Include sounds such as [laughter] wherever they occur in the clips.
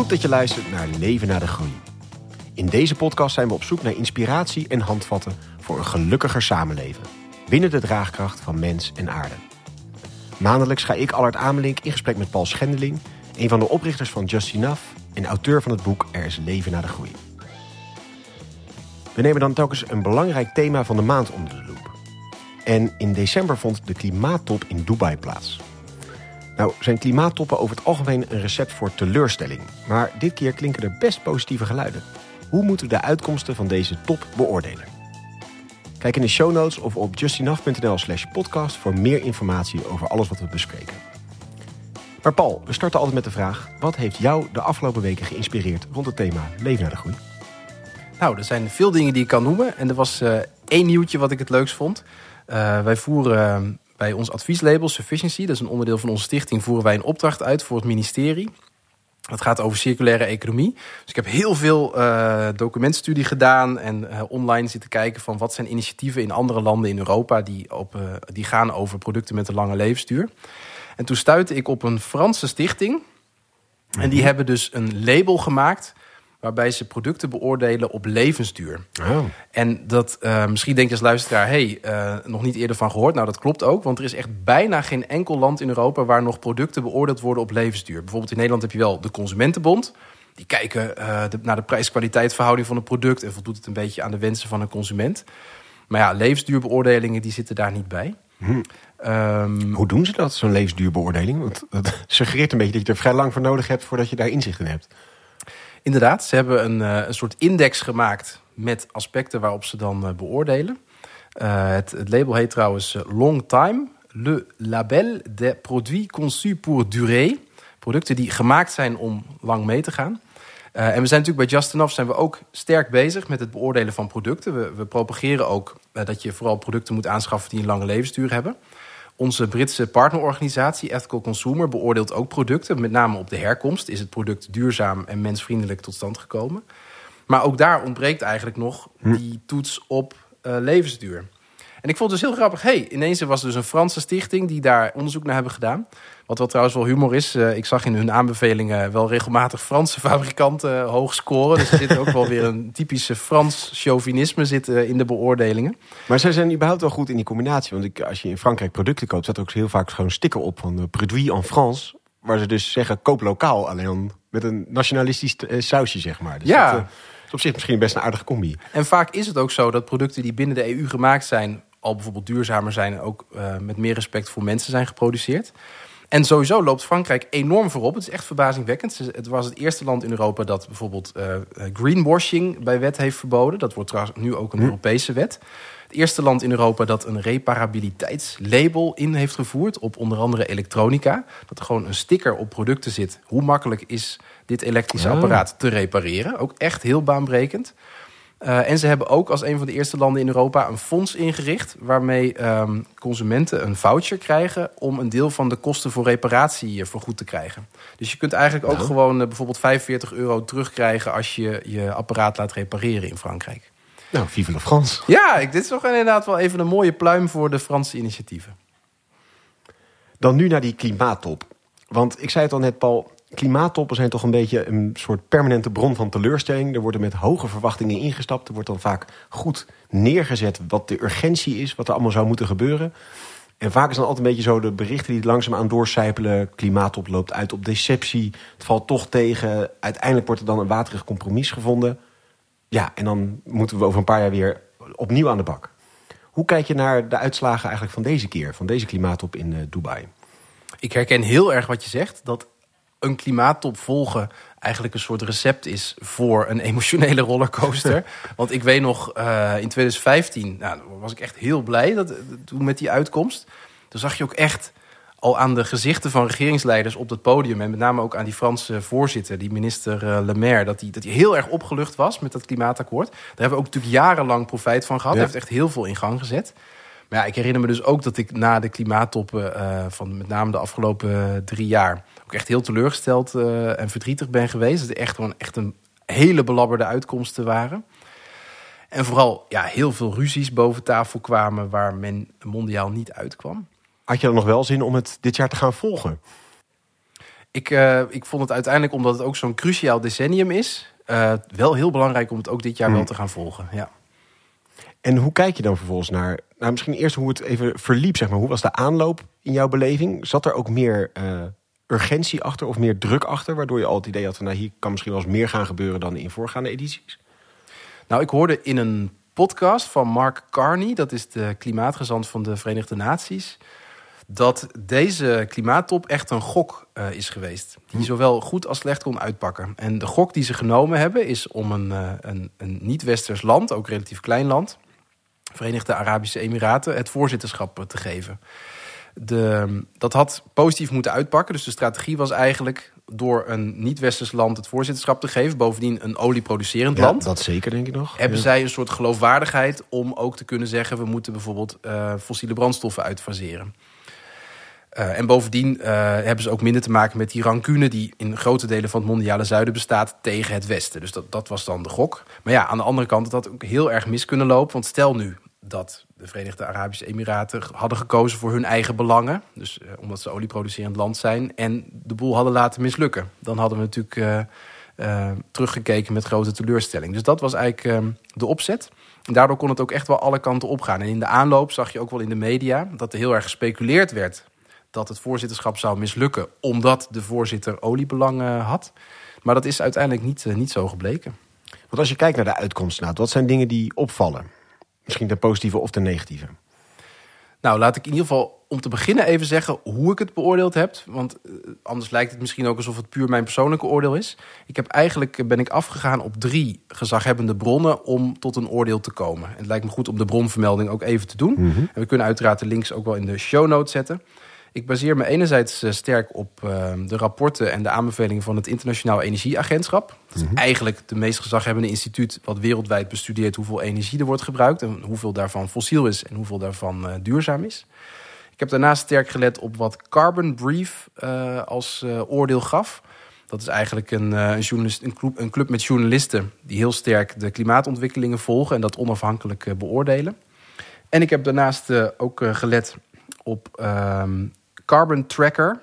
Goed dat je luistert naar Leven na de Groei. In deze podcast zijn we op zoek naar inspiratie en handvatten voor een gelukkiger samenleven. Binnen de draagkracht van mens en aarde. Maandelijks ga ik, Allard Amelink, in gesprek met Paul Schendeling, een van de oprichters van Just Enough en auteur van het boek Er is leven na de groei. We nemen dan telkens een belangrijk thema van de maand onder de loep. En in december vond de klimaattop in Dubai plaats. Nou zijn klimaattoppen over het algemeen een recept voor teleurstelling. Maar dit keer klinken er best positieve geluiden. Hoe moeten we de uitkomsten van deze top beoordelen? Kijk in de show notes of op justinaf.nl slash podcast voor meer informatie over alles wat we bespreken. Maar Paul, we starten altijd met de vraag: wat heeft jou de afgelopen weken geïnspireerd rond het thema Leven naar de Groei? Nou, er zijn veel dingen die ik kan noemen. En er was uh, één nieuwtje wat ik het leukst vond. Uh, wij voeren bij ons advieslabel Sufficiency, dat is een onderdeel van onze stichting, voeren wij een opdracht uit voor het ministerie. Het gaat over circulaire economie. Dus ik heb heel veel uh, documentstudie gedaan en uh, online zitten kijken van wat zijn initiatieven in andere landen in Europa die, op, uh, die gaan over producten met een lange levensduur. En toen stuitte ik op een Franse stichting. En die -hmm. hebben dus een label gemaakt waarbij ze producten beoordelen op levensduur. Oh. En dat, uh, misschien denk je als luisteraar, hey, uh, nog niet eerder van gehoord. Nou, dat klopt ook, want er is echt bijna geen enkel land in Europa waar nog producten beoordeeld worden op levensduur. Bijvoorbeeld in Nederland heb je wel de Consumentenbond. Die kijken uh, de, naar de prijs-kwaliteitverhouding van een product en voldoet het een beetje aan de wensen van een consument. Maar ja, levensduurbeoordelingen die zitten daar niet bij. Hm. Um, Hoe doen ze dat, zo'n levensduurbeoordeling? Want dat [laughs] suggereert een beetje dat je er vrij lang voor nodig hebt voordat je daar inzicht in hebt. Inderdaad, ze hebben een, uh, een soort index gemaakt met aspecten waarop ze dan uh, beoordelen. Uh, het, het, label heet trouwens Long Time, le label des produits conçus pour durer. Producten die gemaakt zijn om lang mee te gaan. en we zijn natuurlijk bij Just Enough zijn we ook sterk bezig met het beoordelen van producten. We, we propageren ook dat je vooral producten moet aanschaffen die een lange levensduur hebben. Onze Britse partnerorganisatie Ethical Consumer beoordeelt ook producten. Met name op de herkomst. Is het product duurzaam en mensvriendelijk tot stand gekomen? Maar ook daar ontbreekt eigenlijk nog die toets op uh, levensduur. En ik vond het dus heel grappig. hey, ineens was er dus een Franse stichting die daar onderzoek naar hebben gedaan. Wat wel trouwens wel humor is. Uh, ik zag in hun aanbevelingen wel regelmatig Franse fabrikanten hoog scoren. Dus er zit ook wel weer een typische Frans chauvinisme zit, uh, in de beoordelingen. Maar zij zijn überhaupt wel goed in die combinatie. Want ik, als je in Frankrijk producten koopt, staat er ook heel vaak gewoon sticker op van Produit en France. Waar ze dus zeggen koop lokaal. Alleen met een nationalistisch sausje, zeg maar. Dus ja. Dat, is op zich misschien best een aardige combi. En vaak is het ook zo dat producten die binnen de EU gemaakt zijn al bijvoorbeeld duurzamer zijn en ook uh, met meer respect voor mensen zijn geproduceerd. En sowieso loopt Frankrijk enorm voorop. Het is echt verbazingwekkend. Het was het eerste land in Europa dat bijvoorbeeld uh, greenwashing bij wet heeft verboden. Dat wordt trouwens nu ook een hm. Europese wet. Het eerste land in Europa dat een reparabiliteitslabel in heeft gevoerd op onder andere elektronica. Dat er gewoon een sticker op producten zit. Hoe makkelijk is dit elektrische Oh. apparaat te repareren? Ook echt heel baanbrekend. Uh, en ze hebben ook als een van de eerste landen in Europa een fonds ingericht. waarmee um, consumenten een voucher krijgen. om een deel van de kosten voor reparatie vergoed te krijgen. Dus je kunt eigenlijk ook gewoon uh, bijvoorbeeld 45 euro terugkrijgen. als je je apparaat laat repareren in Frankrijk. Nou, vive la France. Ja, ik, dit is toch inderdaad wel even een mooie pluim voor de Franse initiatieven. Dan nu naar die klimaattop. Want ik zei het al net, Paul. Klimaattoppen zijn toch een beetje een soort permanente bron van teleurstelling. Er worden met hoge verwachtingen ingestapt. Er wordt dan vaak goed neergezet wat de urgentie is, wat er allemaal zou moeten gebeuren. En vaak is dan altijd een beetje zo de berichten die langzaamaan doorcijpelen. Klimaattop loopt uit op deceptie. Het valt toch tegen. Uiteindelijk wordt er dan een waterig compromis gevonden. Ja, en dan moeten we over een paar jaar weer opnieuw aan de bak. Hoe kijk je naar de uitslagen eigenlijk van deze keer, van deze klimaattop in uh, Dubai? Ik herken heel erg wat je zegt. Dat een klimaattop volgen eigenlijk een soort recept is voor een emotionele rollercoaster. [laughs] Want ik weet nog, uh, in 2015 nou, was ik echt heel blij dat, toen met die uitkomst. Toen zag je ook echt al aan de gezichten van regeringsleiders op het podium... en met name ook aan die Franse voorzitter, die minister uh, Le Maire... Dat hij dat die heel erg opgelucht was met dat klimaatakkoord. Daar hebben we ook natuurlijk jarenlang profijt van gehad. Ja. Hij heeft echt heel veel in gang gezet. Maar ja, ik herinner me dus ook dat ik na de klimaattoppen uh, van met name de afgelopen drie jaar ook echt heel teleurgesteld uh, en verdrietig ben geweest. Dat er echt gewoon echt een hele belabberde uitkomsten waren. En vooral ja, heel veel ruzies boven tafel kwamen waar men mondiaal niet uitkwam. Had je dan nog wel zin om het dit jaar te gaan volgen? Ik, uh, ik vond het uiteindelijk, omdat het ook zo'n cruciaal decennium is, wel heel belangrijk om het ook dit jaar Mm. wel te gaan volgen. Ja. En hoe kijk je dan vervolgens naar... Nou, misschien eerst hoe het even verliep, zeg maar. Hoe was de aanloop in jouw beleving? Zat er ook meer uh, urgentie achter of meer druk achter... waardoor je al het idee had van... nou, hier kan misschien wel eens meer gaan gebeuren dan in voorgaande edities? Nou, ik hoorde in een podcast van Mark Carney... dat is de klimaatgezant van de Verenigde Naties... dat deze klimaattop echt een gok uh, is geweest. Die zowel goed als slecht kon uitpakken. En de gok die ze genomen hebben is om een, uh, een, een niet-westers land... ook relatief klein land... Verenigde Arabische Emiraten het voorzitterschap te geven. De, dat had positief moeten uitpakken. Dus de strategie was eigenlijk door een niet-westers land het voorzitterschap te geven. Bovendien een olieproducerend ja, land. Dat zeker, denk ik nog. Hebben ja. zij een soort geloofwaardigheid om ook te kunnen zeggen... we moeten bijvoorbeeld uh, fossiele brandstoffen uitfaseren. Uh, en bovendien uh, hebben ze ook minder te maken met die rancune... die in grote delen van het mondiale zuiden bestaat tegen het westen. Dus dat, dat was dan de gok. Maar ja, aan de andere kant, het had ook heel erg mis kunnen lopen. Want stel nu dat de Verenigde Arabische Emiraten hadden gekozen voor hun eigen belangen. Dus uh, omdat ze olieproducerend land zijn. En de boel hadden laten mislukken. Dan hadden we natuurlijk teruggekeken met grote teleurstelling. Dus dat was eigenlijk uh, de opzet. En daardoor kon het ook echt wel alle kanten opgaan. En in de aanloop zag je ook wel in de media dat er heel erg gespeculeerd werd dat het voorzitterschap zou mislukken omdat de voorzitter oliebelangen had. Maar dat is uiteindelijk niet, uh, niet zo gebleken. Want als je kijkt naar de uitkomst, nou, wat zijn dingen die opvallen? Misschien de positieve of de negatieve? Nou, laat ik in ieder geval om te beginnen even zeggen hoe ik het beoordeeld heb. Want uh, anders lijkt het misschien ook alsof het puur mijn persoonlijke oordeel is. Ik heb eigenlijk ben ik afgegaan op drie gezaghebbende bronnen om tot een oordeel te komen. En het lijkt me goed om de bronvermelding ook even te doen. Mm -hmm. En we kunnen uiteraard de links ook wel in de show notes zetten. Ik baseer me enerzijds uh, sterk op uh, de rapporten en de aanbevelingen van het Internationaal Energieagentschap. Dat is mm -hmm. eigenlijk de meest gezaghebbende instituut wat wereldwijd bestudeert hoeveel energie er wordt gebruikt en hoeveel daarvan fossiel is en hoeveel daarvan uh, duurzaam is. Ik heb daarnaast sterk gelet op wat Carbon Brief als oordeel gaf. Dat is eigenlijk een, een, journalist, een, club, een club met journalisten die heel sterk de klimaatontwikkelingen volgen en dat onafhankelijk beoordelen. En ik heb daarnaast ook gelet op um, Carbon Tracker,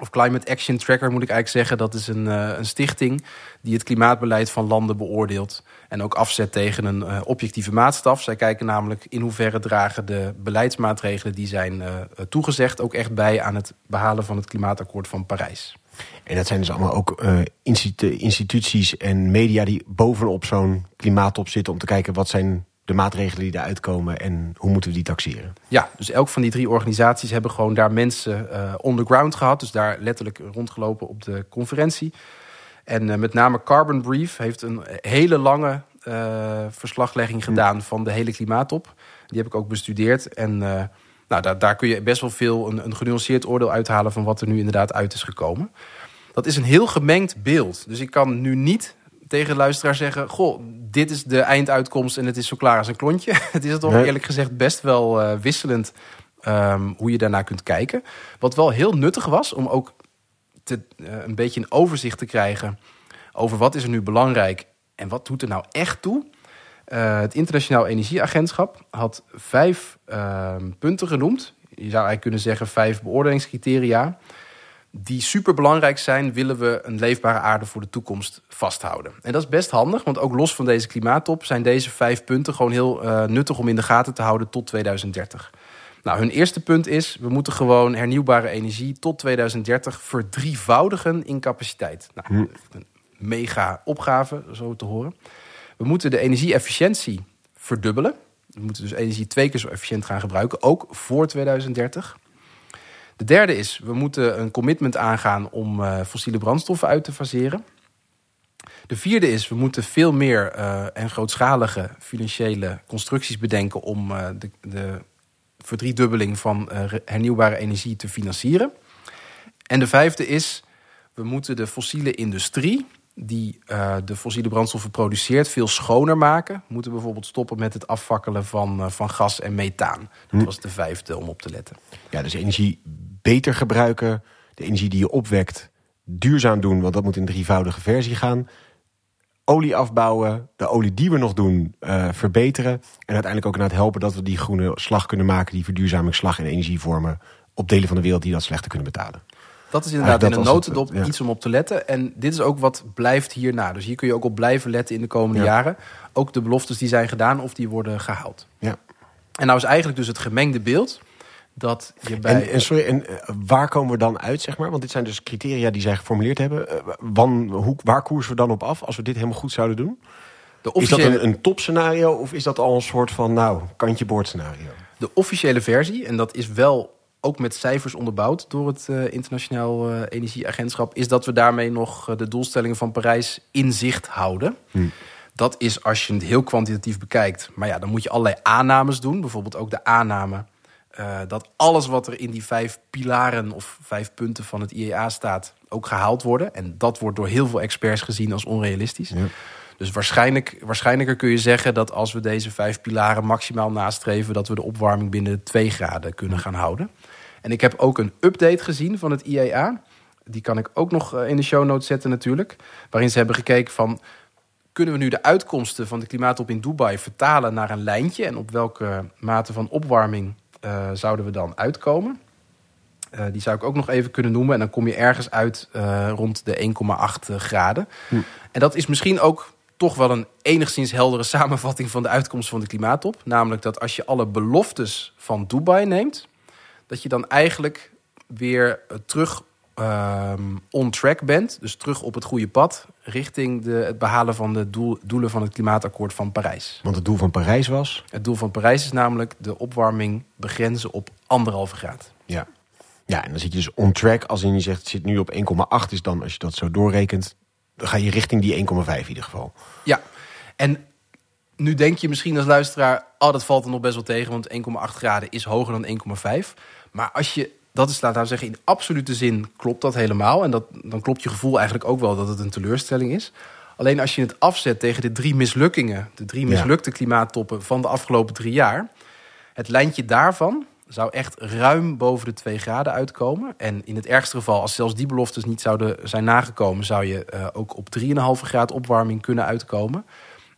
of Climate Action Tracker moet ik eigenlijk zeggen. Dat is een, uh, een stichting die het klimaatbeleid van landen beoordeelt. En ook afzet tegen een uh, objectieve maatstaf. Zij kijken namelijk in hoeverre dragen de beleidsmaatregelen die zijn uh, toegezegd... ook echt bij aan het behalen van het klimaatakkoord van Parijs. En dat zijn dus allemaal ook institu instituties en media die bovenop zo'n klimaattop zitten... om te kijken wat zijn de maatregelen die eruit komen en hoe moeten we die taxeren? Ja, dus elk van die drie organisaties hebben gewoon daar mensen uh, on the ground gehad. Dus daar letterlijk rondgelopen op de conferentie. En uh, met name Carbon Brief heeft een hele lange uh, verslaglegging gedaan hm. van de hele klimaattop. Die heb ik ook bestudeerd. En nou, daar, daar kun je best wel veel een, een genuanceerd oordeel uithalen van wat er nu inderdaad uit is gekomen. Dat is een heel gemengd beeld. Dus ik kan nu niet tegen de luisteraar zeggen... goh, dit is de einduitkomst en het is zo klaar als een klontje. [laughs] het is toch nee. eerlijk gezegd best wel uh, wisselend um, hoe je daarnaar kunt kijken. Wat wel heel nuttig was om ook te, uh, een beetje een overzicht te krijgen... over wat is er nu belangrijk en wat doet er nou echt toe... Uh, het Internationaal Energieagentschap had vijf punten genoemd. Je zou eigenlijk kunnen zeggen vijf beoordelingscriteria die super belangrijk zijn, willen we een leefbare aarde voor de toekomst vasthouden. En dat is best handig, want ook los van deze klimaattop zijn deze vijf punten gewoon heel uh, nuttig om in de gaten te houden tot 2030. Nou, hun eerste punt is: we moeten gewoon hernieuwbare energie tot 2030 verdrievoudigen in capaciteit. Nou, hm. een mega opgave, zo te horen. We moeten de energie-efficiëntie verdubbelen. We moeten dus energie twee keer zo efficiënt gaan gebruiken, ook voor 2030. De derde is, we moeten een commitment aangaan om uh, fossiele brandstoffen uit te faseren. De vierde is, we moeten veel meer uh, en grootschalige financiële constructies bedenken om uh, de, de verdriedubbeling van hernieuwbare energie te financieren. En de vijfde is, we moeten de fossiele industrie die de fossiele brandstoffen produceert veel schoner maken. We moeten bijvoorbeeld stoppen met het afvakkelen van, van gas en methaan. Dat was de vijfde om op te letten. Ja, dus energie beter gebruiken. De energie die je opwekt duurzaam doen, want dat moet in drievoudige versie gaan. Olie afbouwen, de olie die we nog doen uh, verbeteren. En uiteindelijk ook inderdaad helpen dat we die groene slag kunnen maken, die verduurzamingsslag en energievormen op delen van de wereld die dat slechter kunnen betalen. Dat is inderdaad in een het, notendop ja. iets om op te letten. En dit is ook wat blijft hierna. Dus hier kun je ook op blijven letten in de komende Ja. jaren. Ook de beloftes die zijn gedaan of die worden gehaald. Ja. En nou is eigenlijk dus het gemengde beeld dat je bij... En, en sorry, en eh, waar komen we dan uit, zeg maar? Want dit zijn dus criteria die zij geformuleerd hebben. Eh, wan, hoe, waar koersen we dan op af als we dit helemaal goed zouden doen? de Is dat een, een topscenario of is dat al een soort van, nou, kantje boord scenario? de officiële versie, en dat is wel ook met cijfers onderbouwd door het eh, Internationaal eh, Energieagentschap, is dat we daarmee nog eh, de doelstellingen van Parijs in zicht houden. Dat is als je het heel kwantitatief bekijkt. Maar ja, dan moet je allerlei aannames doen. Bijvoorbeeld ook de aanname dat alles wat er in die vijf pilaren of vijf punten van het IEA staat ook gehaald worden. En dat wordt door heel veel experts gezien als onrealistisch. Ja. Dus waarschijnlijk, waarschijnlijker kun je zeggen dat als we deze vijf pilaren maximaal nastreven, dat we de opwarming binnen 2 graden kunnen gaan houden. En ik heb ook een update gezien van het IEA. Die kan ik ook nog eh, in de show notes zetten natuurlijk. Waarin ze hebben gekeken van kunnen we nu de uitkomsten van de klimaattop in Dubai vertalen naar een lijntje? En op welke mate van opwarming eh, zouden we dan uitkomen? Eh, die zou ik ook nog even kunnen noemen. En dan kom je ergens uit rond de 1,8 graden. En dat is misschien ook toch wel een enigszins heldere [laughs] samenvatting van de uitkomst van de klimaattop. Namelijk dat als je alle beloftes van Dubai neemt, dat je dan eigenlijk weer eh, terug ehm, on track bent. Dus terug op het goede pad richting de, het behalen van de doel- doelen van het klimaatakkoord van Parijs. Want het doel van Parijs was, Het doel van Parijs is namelijk de opwarming begrenzen op anderhalve graad. ja. Ja, en dan zit je dus on track. Als in je zegt, het zit nu op 1,8 is dan, als je dat zo doorrekent, dan ga je richting die 1,5 in ieder geval. Ja, en nu denk je misschien als luisteraar... oh, dat valt er nog best wel tegen, want 1,8 graden is hoger dan 1,5. Maar als je, dat is, laten we zeggen, in absolute zin klopt dat helemaal. En dat, dan klopt je gevoel eigenlijk ook wel dat het een teleurstelling is. Alleen als je het afzet tegen de drie mislukkingen... de drie mislukte klimaattoppen van de afgelopen drie jaar... het lijntje daarvan zou echt ruim boven de 2 graden uitkomen. En in het ergste geval, als zelfs die beloftes niet zouden zijn nagekomen... zou je eh, ook op 3,5 graad opwarming kunnen uitkomen.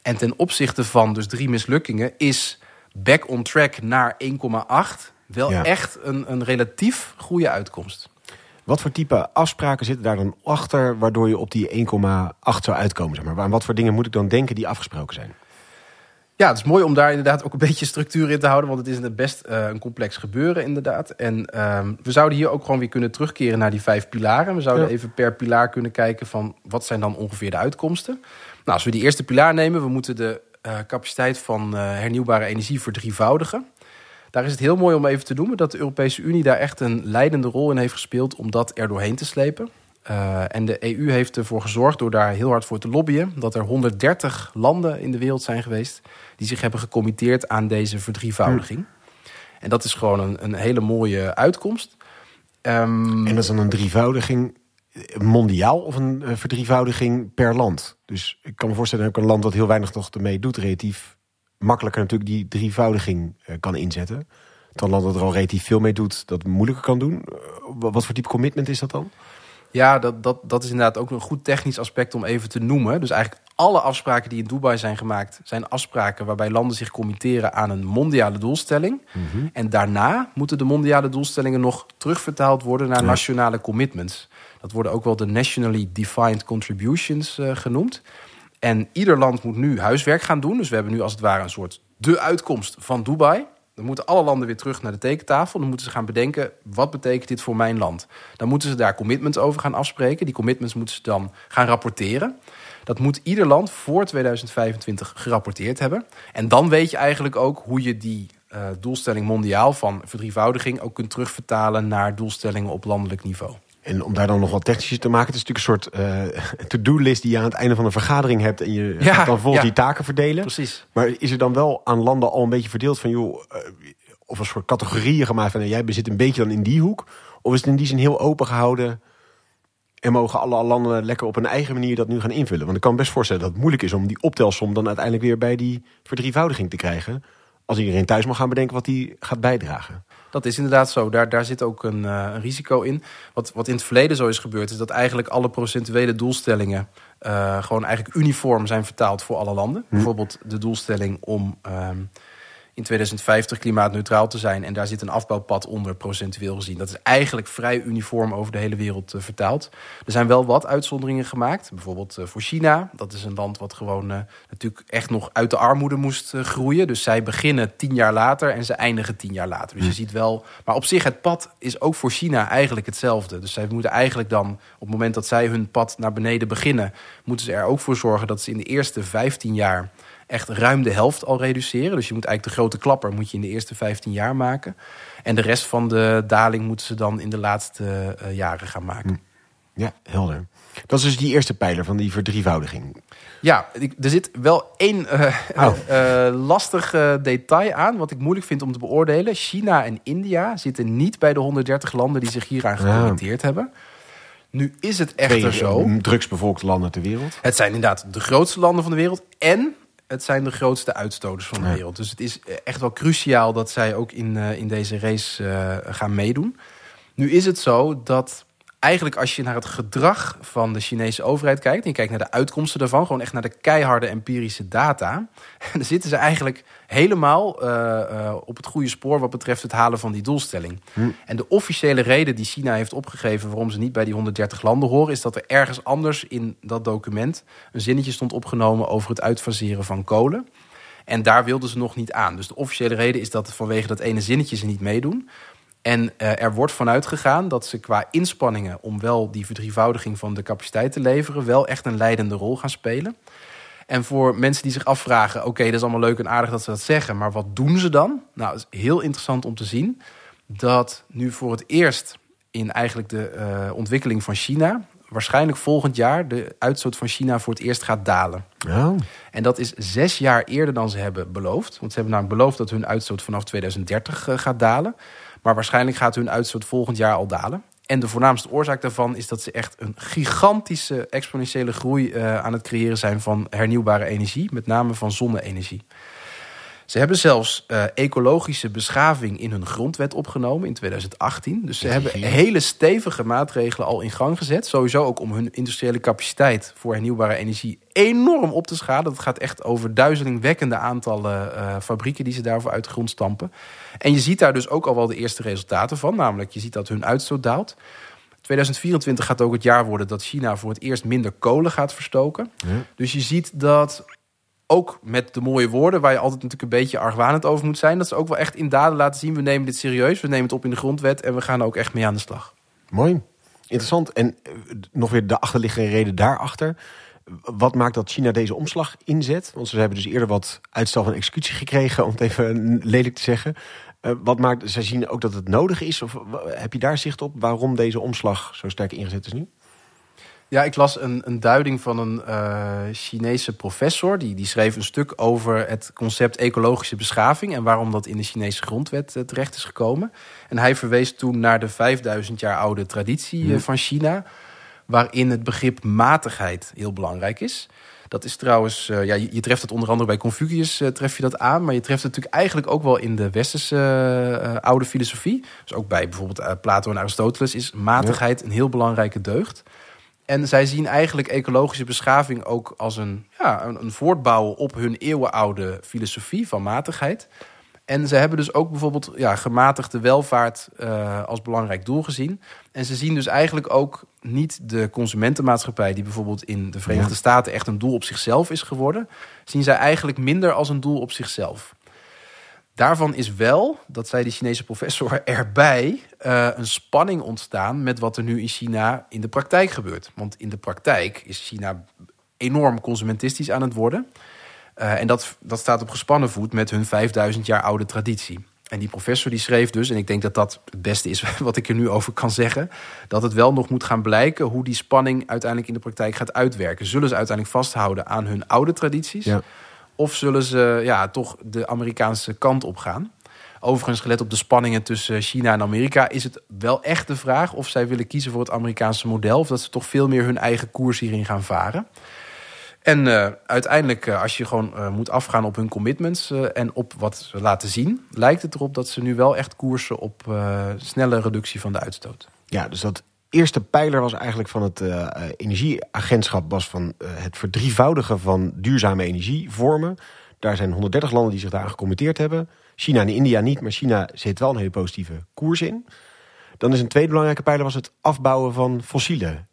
En ten opzichte van dus drie mislukkingen... is back on track naar 1,8 wel Ja. echt een, een relatief goede uitkomst. Wat voor type afspraken zitten daar dan achter, waardoor je op die 1,8 zou uitkomen? Zeg maar? Aan wat voor dingen moet ik dan denken die afgesproken zijn? Ja, het is mooi om daar inderdaad ook een beetje structuur in te houden. Want het is een best eh, een complex gebeuren inderdaad. En ehm, we zouden hier ook gewoon weer kunnen terugkeren naar die vijf pilaren. We zouden Ja. even per pilaar kunnen kijken van wat zijn dan ongeveer de uitkomsten. Nou, als we die eerste pilaar nemen, we moeten de eh, capaciteit van eh, hernieuwbare energie verdrievoudigen. Daar is het heel mooi om even te noemen dat de Europese Unie daar echt een leidende rol in heeft gespeeld om dat er doorheen te slepen. Eh, en de EU heeft ervoor gezorgd door daar heel hard voor te lobbyen dat er 130 landen in de wereld zijn geweest die zich hebben gecommitteerd aan deze verdrievoudiging. En dat is gewoon een, een hele mooie uitkomst. Ehm, En dat is dan een drievoudiging mondiaal of een eh, verdrievoudiging per land? Dus ik kan me voorstellen dat ook een land wat heel weinig nog ermee doet, relatief makkelijker natuurlijk die drievoudiging eh, kan inzetten. Dan land dat er al relatief veel mee doet, dat moeilijker kan doen. Eh, wat voor type commitment is dat dan? Ja, dat, dat, dat is inderdaad ook een goed technisch aspect om even te noemen. Dus eigenlijk alle afspraken die in Dubai zijn gemaakt... zijn afspraken waarbij landen zich committeren aan een mondiale doelstelling. En daarna moeten de mondiale doelstellingen nog terugvertaald worden... naar Ja. nationale commitments. Dat worden ook wel de nationally defined contributions eh, genoemd. En ieder land moet nu huiswerk gaan doen. Dus we hebben nu als het ware een soort de uitkomst van Dubai... Dan moeten alle landen weer terug naar de tekentafel. Dan moeten ze gaan bedenken, wat betekent dit voor mijn land? Dan moeten ze daar commitments over gaan afspreken. Die commitments moeten ze dan gaan rapporteren. Dat moet ieder land voor 2025 gerapporteerd hebben. En dan weet je eigenlijk ook hoe je die eh, doelstelling mondiaal van verdrievoudiging... ook kunt terugvertalen naar doelstellingen op landelijk niveau. En om daar dan nog wat technisch te maken, het is natuurlijk een soort eh, [laughs] to-do-list die je aan het einde van een vergadering hebt. En je Ja, gaat dan volgens ja. die taken verdelen. Precies. Maar is er dan wel aan landen al een beetje verdeeld van, joh, eh, of een soort categorieën gemaakt van, nou, jij zit een beetje dan in die hoek? Of is het in die zin heel open gehouden en mogen alle landen lekker op een eigen manier dat nu gaan invullen? Want ik kan me best voorstellen dat het moeilijk is om die optelsom dan uiteindelijk weer bij die verdrievoudiging te krijgen. Als iedereen thuis mag gaan bedenken wat die gaat bijdragen. Dat is inderdaad zo. Daar, daar zit ook een, eh, een risico in. Wat, wat in het verleden zo is gebeurd, is dat eigenlijk alle procentuele doelstellingen eh, gewoon eigenlijk uniform zijn vertaald voor alle landen. Bijvoorbeeld de doelstelling om ehm, in 2050 klimaatneutraal te zijn. En daar zit een afbouwpad onder, procentueel gezien. Dat is eigenlijk vrij uniform over de hele wereld uh, vertaald. Er zijn wel wat uitzonderingen gemaakt. Bijvoorbeeld uh, voor China. Dat is een land wat gewoon uh, natuurlijk echt nog uit de armoede moest groeien. Dus zij beginnen tien jaar later en ze eindigen tien jaar later. Dus je ziet wel. Maar op zich, het pad is ook voor China eigenlijk hetzelfde. Dus zij moeten eigenlijk dan, op het moment dat zij hun pad naar beneden beginnen, moeten ze er ook voor zorgen dat ze in de eerste 15 jaar echt ruim de helft al reduceren. Dus je moet eigenlijk de grote klapper moet je in de eerste 15 jaar maken. En de rest van de daling moeten ze dan in de laatste uh, jaren gaan maken. Hm. Ja, helder. Dat is dus die eerste pijler van die verdrievoudiging. Ja, er zit wel één uh, oh. uh, [laughs] lastig detail aan, wat ik moeilijk vind om te beoordelen. China en India zitten niet bij de 130 landen die zich hieraan gecommitteerd ja. hebben. Nu is het echter Twee, zo. drugsbevolkte landen ter wereld. Het zijn inderdaad de grootste landen van de wereld. En het zijn de grootste uitstoters van de ja. wereld. Dus het is echt wel cruciaal dat zij ook in, uh, in deze race uh, gaan meedoen. Nu is het zo dat eigenlijk als je naar het gedrag van de Chinese overheid kijkt... en je kijkt naar de uitkomsten daarvan, gewoon echt naar de keiharde empirische data... [laughs] dan zitten ze eigenlijk helemaal uh, uh, op het goede spoor wat betreft het halen van die doelstelling. Hm. En de officiële reden die China heeft opgegeven waarom ze niet bij die 130 landen horen, is dat er ergens anders in dat document een zinnetje stond opgenomen over het uitfaseren van kolen. En daar wilden ze nog niet aan. Dus de officiële reden is dat vanwege dat ene zinnetje ze niet meedoen. En uh, er wordt vanuit gegaan dat ze qua inspanningen om wel die verdrievoudiging van de capaciteit te leveren, wel echt een leidende rol gaan spelen. En voor mensen die zich afvragen: oké, dat is allemaal leuk en aardig dat ze dat zeggen, maar wat doen ze dan? Nou, het is heel interessant om te zien dat nu voor het eerst in eigenlijk de uh, ontwikkeling van China, waarschijnlijk volgend jaar, de uitstoot van China voor het eerst gaat dalen. Oh. En dat is zes jaar eerder dan ze hebben beloofd. Want ze hebben namelijk beloofd dat hun uitstoot vanaf 2030 uh, gaat dalen. Maar waarschijnlijk gaat hun uitstoot volgend jaar al dalen. En de voornaamste oorzaak daarvan is dat ze echt een gigantische exponentiële groei uh, aan het creëren zijn van hernieuwbare energie, met name van zonne-energie. Ze hebben zelfs uh, ecologische beschaving in hun grondwet opgenomen in 2018. Dus ze hebben hele stevige maatregelen al in gang gezet. Sowieso ook om hun industriële capaciteit voor hernieuwbare energie enorm op te schalen. Dat gaat echt over duizelingwekkende aantallen uh, fabrieken die ze daarvoor uit de grond stampen. En je ziet daar dus ook al wel de eerste resultaten van. Namelijk, je ziet dat hun uitstoot daalt. 2024 gaat ook het jaar worden dat China voor het eerst minder kolen gaat verstoken. Ja. Dus je ziet dat ook met de mooie woorden, waar je altijd natuurlijk een beetje argwanend over moet zijn, dat ze ook wel echt in daden laten zien: we nemen dit serieus, we nemen het op in de grondwet en we gaan ook echt mee aan de slag. Mooi, interessant. En nog weer de achterliggende reden daarachter. Wat maakt dat China deze omslag inzet? Want ze hebben dus eerder wat uitstel van executie gekregen, om het even lelijk te zeggen. Uh, wat maakt, zij zien ook dat het nodig is? Of heb je daar zicht op waarom deze omslag zo sterk ingezet is nu? Ja, ik las een, een duiding van een uh, Chinese professor. Die, die schreef een stuk over het concept ecologische beschaving en waarom dat in de Chinese grondwet uh, terecht is gekomen. En hij verwees toen naar de 5000 jaar oude traditie uh, van China, waarin het begrip matigheid heel belangrijk is. Dat is trouwens, ja, je, je, treft het onder andere bij Confucius, tref je dat aan. Maar je treft het natuurlijk eigenlijk ook wel in de westerse oude filosofie. Dus ook bij bijvoorbeeld Plato en Aristoteles is matigheid een heel belangrijke deugd. En zij zien eigenlijk ecologische beschaving ook als een, ja, een, een voortbouwen op hun eeuwenoude filosofie van matigheid. En ze hebben dus ook bijvoorbeeld ja, gematigde welvaart uh, als belangrijk doel gezien. En ze zien dus eigenlijk ook niet de consumentenmaatschappij, die bijvoorbeeld in de Verenigde. Staten echt een doel op zichzelf is geworden, zien zij eigenlijk minder als een doel op zichzelf. Daarvan is wel, dat zei de Chinese professor [laughs] erbij, uh, een spanning ontstaan met wat er nu in China in de praktijk gebeurt. Want in de praktijk is China enorm consumentistisch aan het worden. Uh, en dat, dat staat op gespannen voet met hun 5000 jaar oude traditie. En die professor die schreef dus, en ik denk dat dat het beste is [laughs] wat ik er nu over kan zeggen, dat het wel nog moet gaan blijken hoe die spanning uiteindelijk in de praktijk gaat uitwerken. Zullen ze uiteindelijk vasthouden aan hun oude tradities? Ja. Of zullen ze ja, toch de Amerikaanse kant op gaan? Overigens, gelet op de spanningen tussen China en Amerika, is het wel echt de vraag of zij willen kiezen voor het Amerikaanse model. Of dat ze toch veel meer hun eigen koers hierin gaan varen. En uh, uiteindelijk, uh, als je gewoon uh, moet afgaan op hun commitments en op wat ze laten zien, lijkt het erop dat ze nu wel echt koersen op snelle reductie van de uitstoot. Ja, dus dat eerste pijler was eigenlijk van het uh, energieagentschap was van uh, het verdrievoudigen van duurzame energievormen. Daar zijn 130 landen die zich daar aan gecommitteerd hebben. China en India niet, maar China zit wel een hele positieve koers in. Dan is een tweede belangrijke pijler was het afbouwen van fossiele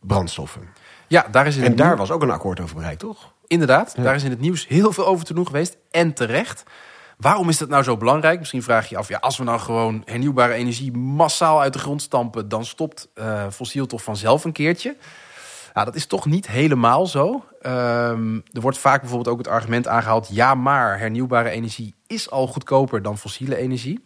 brandstoffen. Ja, daar is in En daar was ook een akkoord over bereikt, toch? Inderdaad, daar is in het nieuws heel veel over te doen geweest. En terecht. Waarom is dat nou zo belangrijk? Misschien vraag je af, ja, als we nou gewoon hernieuwbare energie massaal uit de grond stampen, dan stopt eh, fossiel toch vanzelf een keertje. Nou, dat is toch niet helemaal zo. Ehm, er wordt vaak bijvoorbeeld ook het argument aangehaald, ja, maar hernieuwbare energie is al goedkoper dan fossiele energie.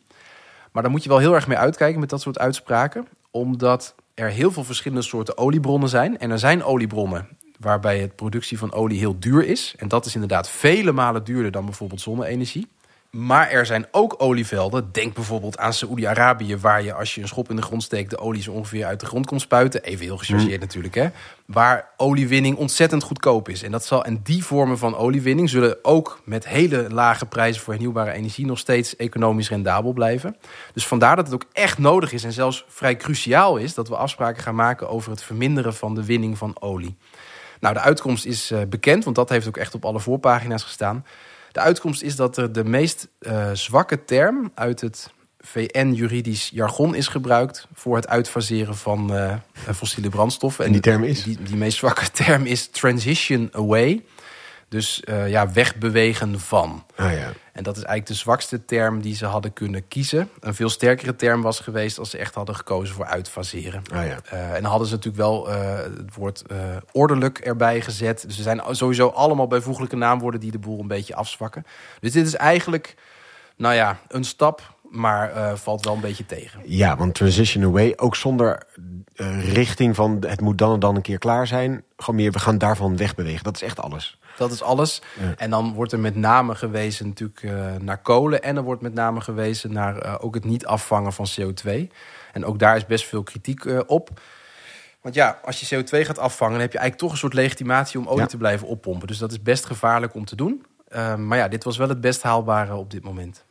Maar daar moet je wel heel erg mee uitkijken met dat soort uitspraken. Omdat er heel veel verschillende soorten oliebronnen zijn. En er zijn oliebronnen waarbij het productie van olie heel duur is. En dat is inderdaad vele malen duurder dan bijvoorbeeld zonne-energie. Maar er zijn ook olievelden. Denk bijvoorbeeld aan Saoedi-Arabië, waar je als je een schop in de grond steekt, de olie zo ongeveer uit de grond komt spuiten. Even heel gechargeerd natuurlijk, hè. Waar oliewinning ontzettend goedkoop is. En, dat zal, en die vormen van oliewinning zullen ook met hele lage prijzen voor hernieuwbare energie nog steeds economisch rendabel blijven. Dus vandaar dat het ook echt nodig is en zelfs vrij cruciaal is dat we afspraken gaan maken over het verminderen van de winning van olie. Nou, de uitkomst is eh, bekend, want dat heeft ook echt op alle voorpagina's gestaan. De uitkomst is dat er de meest eh, zwakke term uit het VN-juridisch jargon is gebruikt voor het uitfaseren van eh, fossiele brandstoffen. En die term is? Die, die meest zwakke term is transition away. Dus eh, ja, wegbewegen van. Ah ja. En dat is eigenlijk de zwakste term die ze hadden kunnen kiezen. Een veel sterkere term was geweest als ze echt hadden gekozen voor uitfaseren. Ah ja. Eh, en dan hadden ze natuurlijk wel eh, het woord ordelijk erbij gezet. Dus er zijn sowieso allemaal bijvoeglijke naamwoorden die de boel een beetje afzwakken. Dus dit is eigenlijk, nou ja, een stap, maar valt wel een beetje tegen. Ja, want transition away, ook zonder richting van het moet dan en dan een keer klaar zijn. Gewoon meer, we gaan daarvan wegbewegen. Dat is echt alles. Dat is alles. Ja. En dan wordt er met name gewezen natuurlijk eh, naar kolen. En er wordt met name gewezen naar eh, ook het niet afvangen van CO2. En ook daar is best veel kritiek eh, op. Want ja, als je CO2 gaat afvangen, dan heb je eigenlijk toch een soort legitimatie om olie Ja. te blijven oppompen. Dus dat is best gevaarlijk om te doen. Eh, maar ja, dit was wel het best haalbare op dit moment.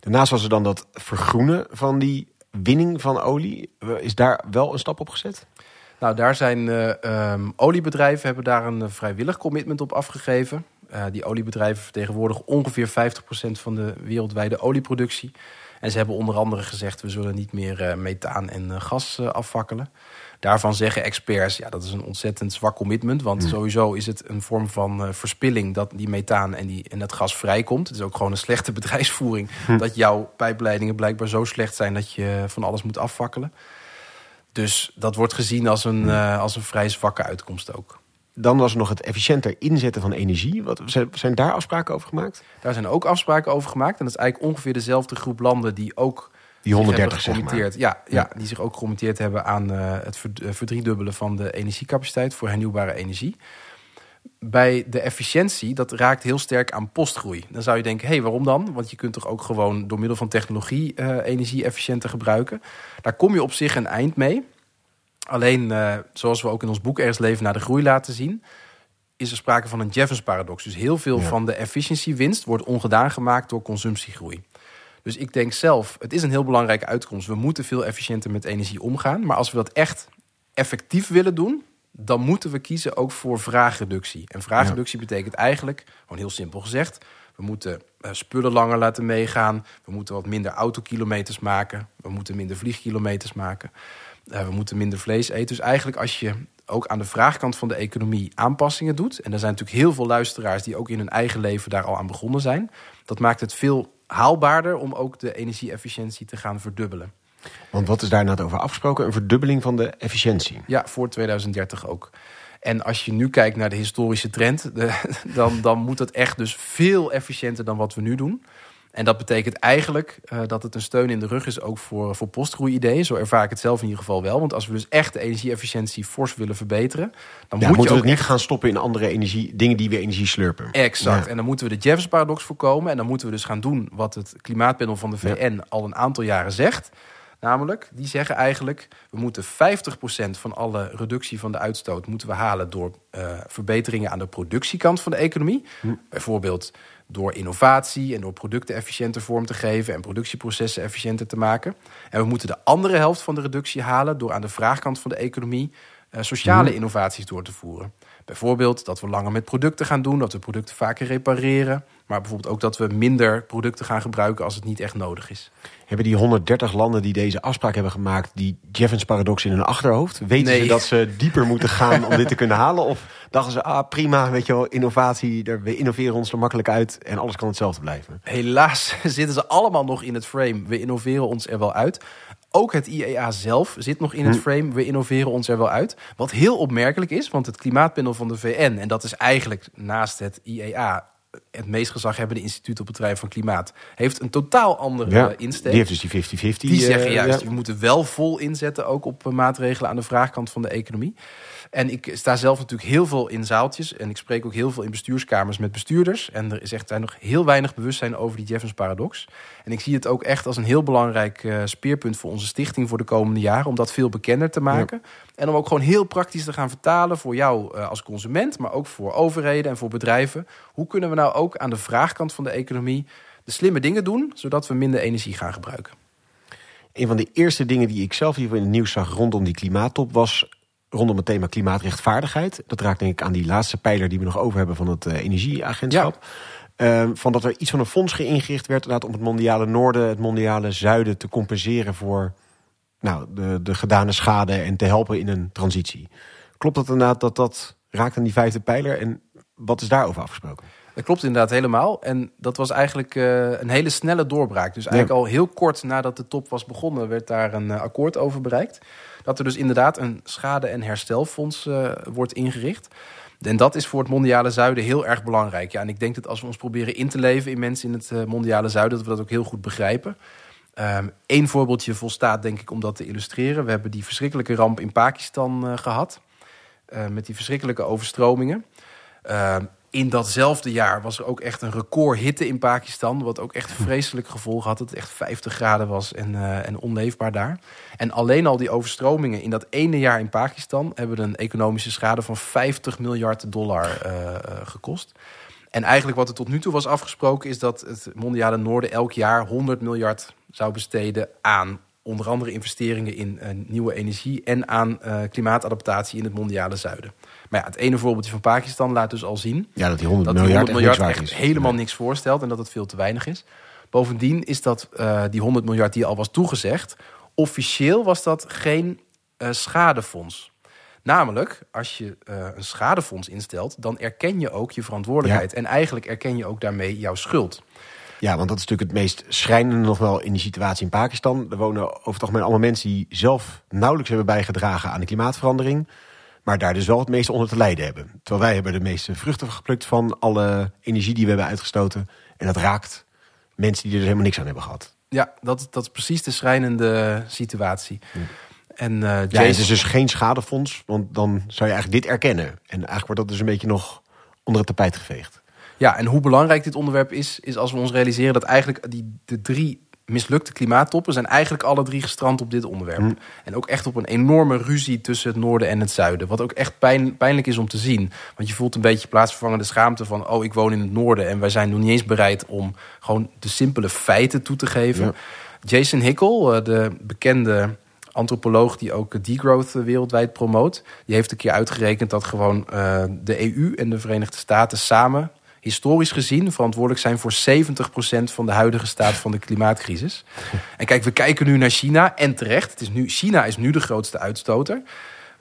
Daarnaast was er dan dat vergroenen van die winning van olie. Is daar wel een stap op gezet? Nou, daar zijn eh, ehm, oliebedrijven hebben daar een eh, vrijwillig commitment op afgegeven. Eh, die oliebedrijven vertegenwoordigen ongeveer 50% van de wereldwijde olieproductie. En ze hebben onder andere gezegd: we zullen niet meer methaan en gas afvakkelen. Daarvan zeggen experts: ja, dat is een ontzettend zwak commitment. Want sowieso is het een vorm van verspilling dat die methaan en, die, en dat gas vrijkomt. Het is ook gewoon een slechte [laughs] bedrijfsvoering. Dat jouw pijpleidingen blijkbaar zo slecht zijn dat je van alles moet afvakkelen. Dus dat wordt gezien als een, eh, als een vrij zwakke uitkomst ook. Dan was er nog het efficiënter inzetten van energie. Wat, zijn, daar afspraken over gemaakt? Daar zijn ook afspraken over gemaakt. En dat is eigenlijk ongeveer dezelfde groep landen die ook Die zich 130 hebben zeg maar. Ja, ja, Ja. die zich ook gecommitteerd hebben aan eh, het eh, verdriedubbelen van de energiecapaciteit voor hernieuwbare energie. Bij de efficiëntie, dat raakt heel sterk aan postgroei. Dan zou je denken, hé, hey, waarom dan? Want je kunt toch ook gewoon door middel van technologie eh, energie efficiënter gebruiken. Daar kom je op zich een eind mee. Alleen, eh, zoals we ook in ons boek Ergens Leven naar de Groei laten zien... is er sprake van een Jeffers-paradox. Dus heel veel Ja. van de efficiëntiewinst wordt ongedaan gemaakt door consumptiegroei. Dus ik denk zelf, het is een heel belangrijke uitkomst. We moeten veel efficiënter met energie omgaan. Maar als we dat echt effectief willen doen, dan moeten we kiezen ook voor vraagreductie. En vraagreductie betekent eigenlijk, gewoon heel simpel gezegd, we moeten eh, spullen langer laten meegaan. We moeten wat minder autokilometers maken. We moeten minder vliegkilometers maken. Eh, we moeten minder vlees eten. Dus eigenlijk als je ook aan de vraagkant van de economie aanpassingen doet. En er zijn natuurlijk heel veel luisteraars die ook in hun eigen leven daar al aan begonnen zijn. Dat maakt het veel haalbaarder om ook de energie-efficiëntie te gaan verdubbelen. Want wat is daar nou over afgesproken? Een verdubbeling van de efficiëntie. Ja, voor 2030 ook. En als je nu kijkt naar de historische trend, de- [laughs] dan, dan moet het echt dus veel efficiënter dan wat we nu doen. En dat betekent eigenlijk eh, dat het een steun in de rug is ook voor, voor postgroei-ideeën. Zo ervaar ik het zelf in ieder geval wel. Want als we dus echt de energie-efficiëntie fors willen verbeteren, dan Ja, moet je moeten we het niet gaan stoppen in andere energie, dingen die weer energie slurpen. Exact. Ja. En dan moeten we de Jeffers-paradox voorkomen. En dan moeten we dus gaan doen wat het klimaatpanel van de VN al een aantal jaren zegt. Namelijk, die zeggen eigenlijk... we moeten 50% van alle reductie van de uitstoot moeten we halen... door eh, verbeteringen aan de productiekant van de economie. Bijvoorbeeld door innovatie en door producten efficiënter vorm te geven... en productieprocessen efficiënter te maken. En we moeten de andere helft van de reductie halen... door aan de vraagkant van de economie eh, sociale innovaties door te voeren. Bijvoorbeeld dat we langer met producten gaan doen, dat we producten vaker repareren. Maar bijvoorbeeld ook dat we minder producten gaan gebruiken als het niet echt nodig is. Hebben die 130 landen die deze afspraak hebben gemaakt, die Jeffens paradox in hun achterhoofd? Weten Nee. ze dat ze dieper moeten gaan [laughs] om dit te kunnen halen? Of dachten ze, ah prima, weet je wel, innovatie, we innoveren ons er makkelijk uit en alles kan hetzelfde blijven? Helaas [laughs] zitten ze allemaal nog in het frame. We innoveren ons er wel uit. Ook het IEA zelf zit nog in het frame. We innoveren ons er wel uit. Wat heel opmerkelijk is, want het klimaatpanel van de VN, en dat is eigenlijk naast het IEA het meest gezaghebbende instituut op het terrein van klimaat, heeft een totaal andere Ja, eh, insteek. die heeft dus die 50-50. Die eh, zeggen juist, ja. we moeten wel vol inzetten, ook op eh, maatregelen aan de vraagkant van de economie. En ik sta zelf natuurlijk heel veel in zaaltjes en ik spreek ook heel veel in bestuurskamers met bestuurders. En er is echt nog heel weinig bewustzijn over die Jeffens paradox. En ik zie het ook echt als een heel belangrijk eh, speerpunt voor onze stichting voor de komende jaren, om dat veel bekender te maken. En om ook gewoon heel praktisch te gaan vertalen voor jou eh, als consument, maar ook voor overheden en voor bedrijven. Hoe kunnen we nou ook aan de vraagkant van de economie de slimme dingen doen, zodat we minder energie gaan gebruiken? Een van de eerste dingen die ik zelf hier in het nieuws zag rondom die klimaattop was rondom het thema klimaatrechtvaardigheid. Dat raakt denk ik aan die laatste pijler die we nog over hebben van het eh, energieagentschap. Ehm, van dat er iets van een fonds geïngericht werd inderdaad om het mondiale noorden, het mondiale zuiden te compenseren voor nou, de, de gedane schade en te helpen in een transitie. Klopt dat inderdaad dat dat raakt aan die vijfde pijler en wat is daarover afgesproken? Dat klopt inderdaad helemaal. En dat was eigenlijk eh, een hele snelle doorbraak. Dus eigenlijk al heel kort nadat de top was begonnen, werd daar een eh, akkoord over bereikt. Dat er dus inderdaad een schade- en herstelfonds eh, wordt ingericht. En dat is voor het mondiale zuiden heel erg belangrijk. Ja, en ik denk dat als we ons proberen in te leven in mensen in het eh, mondiale zuiden, dat we dat ook heel goed begrijpen. Eén voorbeeldje volstaat, denk ik, om dat te illustreren. We hebben die verschrikkelijke ramp in Pakistan eh, gehad. eh, met die verschrikkelijke overstromingen. Ehm, in datzelfde jaar was er ook echt een record hitte in Pakistan. Wat ook echt vreselijk gevolgen had. Dat het echt 50 graden was en, eh, en onleefbaar daar. En alleen al die overstromingen in dat ene jaar in Pakistan... hebben een economische schade van 50 miljard dollar eh, eh, gekost. En eigenlijk wat er tot nu toe was afgesproken... is dat het mondiale noorden elk jaar 100 miljard zou besteden aan... onder andere investeringen in nieuwe energie... en aan klimaatadaptatie in het mondiale zuiden. Maar ja, het ene voorbeeldje van Pakistan laat dus al zien Ja, dat die 100 dat die miljard, 100 miljard echt, echt, helemaal niks voorstelt en dat het veel te weinig is. Bovendien is dat eh, die 100 miljard die al was toegezegd, officieel was dat geen eh, schadefonds. Namelijk, als je eh, een schadefonds instelt, dan erken je ook je verantwoordelijkheid. En eigenlijk erken je ook daarmee jouw schuld. Ja, want dat is natuurlijk het meest schrijnende nog wel in die situatie in Pakistan. Er wonen over het algemeen allemaal mensen die zelf nauwelijks hebben bijgedragen aan de klimaatverandering. Maar daar dus wel het meeste onder te lijden hebben. Terwijl wij hebben de meeste vruchten geplukt van alle energie die we hebben uitgestoten. En dat raakt mensen die er dus helemaal niks aan hebben gehad. Ja, dat, dat is precies de schrijnende situatie. En eh Ja, het is dus geen schadefonds, want dan zou je eigenlijk dit erkennen. En eigenlijk wordt dat dus een beetje nog onder het tapijt geveegd. Ja, en hoe belangrijk dit onderwerp is, is als we ons realiseren dat eigenlijk die, de drie mislukte klimaattoppen zijn eigenlijk alle drie gestrand op dit onderwerp. En ook echt op een enorme ruzie tussen het noorden en het zuiden. Wat ook echt pijn, pijnlijk is om te zien. Want je voelt een beetje plaatsvervangende schaamte van... oh, ik woon in het noorden en wij zijn nog niet eens bereid... om gewoon de simpele feiten toe te geven. Ja. Jason Hickel, eh, de bekende antropoloog die ook degrowth wereldwijd promoot... die heeft een keer uitgerekend dat gewoon eh, de EU en de Verenigde Staten samen... historisch gezien verantwoordelijk zijn voor 70% van de huidige staat van de klimaatcrisis. En kijk, we kijken nu naar China en terecht. Het is nu, China is nu de grootste uitstoter.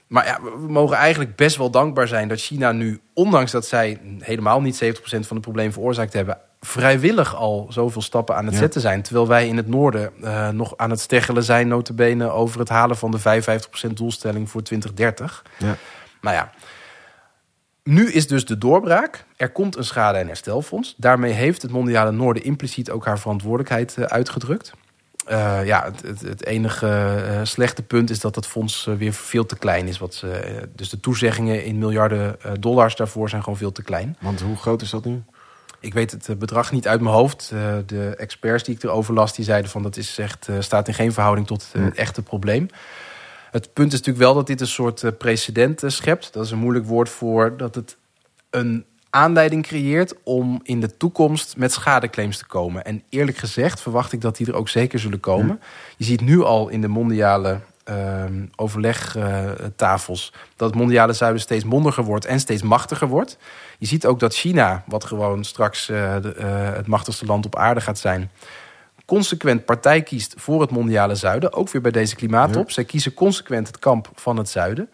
Maar ja, we mogen eigenlijk best wel dankbaar zijn dat China nu, ondanks dat zij helemaal niet 70% van het probleem veroorzaakt hebben, vrijwillig al zoveel stappen aan het Ja. zetten zijn. Terwijl wij in het noorden eh, nog aan het steggelen zijn, notabene, over het halen van de 55% doelstelling voor 2030. Ja. Nou ja, nu is dus de doorbraak. Er komt een schade- en herstelfonds. Daarmee heeft het mondiale noorden impliciet ook haar verantwoordelijkheid eh, uitgedrukt. Eh, ja, het, het, het enige eh, slechte punt is dat het fonds weer veel te klein is. Wat, dus de toezeggingen in miljarden dollars daarvoor zijn gewoon veel te klein. Want hoe groot is dat nu? Ik weet het bedrag niet uit mijn hoofd. De experts die ik erover las, die zeiden van dat is echt, staat in geen verhouding tot het echte probleem. Het punt is natuurlijk wel dat dit een soort eh, precedent eh, schept. Dat is een moeilijk woord voor dat het een aanleiding creëert om in de toekomst met schadeclaims te komen. En eerlijk gezegd verwacht ik dat die er ook zeker zullen komen. Je ziet nu al in de mondiale ehm, overlegtafels dat het mondiale zuiden steeds mondiger wordt en steeds machtiger wordt. Je ziet ook dat China, wat gewoon straks uh, de, het machtigste land op aarde gaat zijn, consequent partij kiest voor het mondiale zuiden. Ook weer bij deze klimaattop. Ja. Zij kiezen consequent het kamp van het zuiden.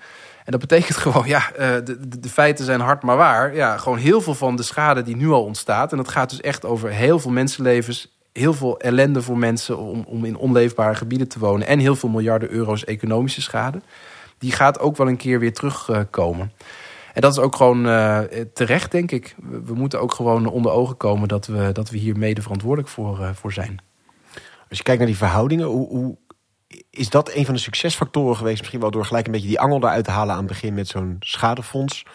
En dat betekent [laughs] gewoon, ja, uh, de, de, de, feiten zijn hard maar waar. Ja, gewoon heel veel van de schade die nu al ontstaat. En dat gaat dus echt over heel veel mensenlevens. Heel veel ellende voor mensen om, om in onleefbare gebieden te wonen. En heel veel miljarden euro's economische schade. Die gaat ook wel een keer weer terugkomen. En dat is ook gewoon uh, terecht, denk ik. We, we, moeten ook gewoon onder ogen komen dat we, dat we hier mede verantwoordelijk voor, uh, voor zijn. Als je kijkt naar die verhoudingen, hoe, hoe, is dat een van de succesfactoren geweest? Misschien wel door gelijk een beetje die angel eruit te halen aan het begin met zo'n schadefonds.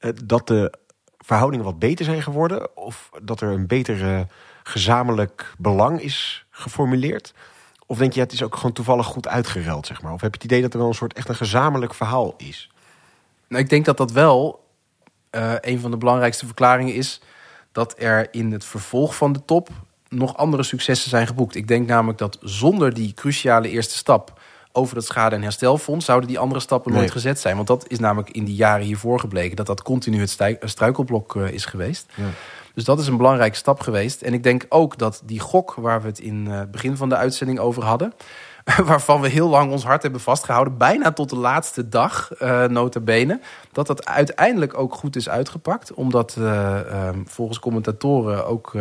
Uh, dat de verhoudingen wat beter zijn geworden? Of dat er een beter gezamenlijk belang is geformuleerd? Of denk je, het is ook gewoon toevallig goed uitgereld, zeg maar? Of heb je het idee dat er wel een soort echt een gezamenlijk verhaal is? Nou, ik denk dat dat wel uh, een van de belangrijkste verklaringen is dat er in het vervolg van de top nog andere successen zijn geboekt. Ik denk namelijk dat zonder die cruciale eerste stap over het schade- en herstelfonds zouden die andere stappen nooit nee. gezet zijn. Want dat is namelijk in die jaren hiervoor gebleken dat dat continu het struikelblok uh, is geweest. Ja. Dus dat is een belangrijke stap geweest. En ik denk ook dat die gok waar we het in het begin van de uitzending over hadden [laughs] waarvan we heel lang ons hart hebben vastgehouden, bijna tot de laatste dag, uh, nota bene, dat dat uiteindelijk ook goed is uitgepakt. Omdat uh, uh, volgens commentatoren ook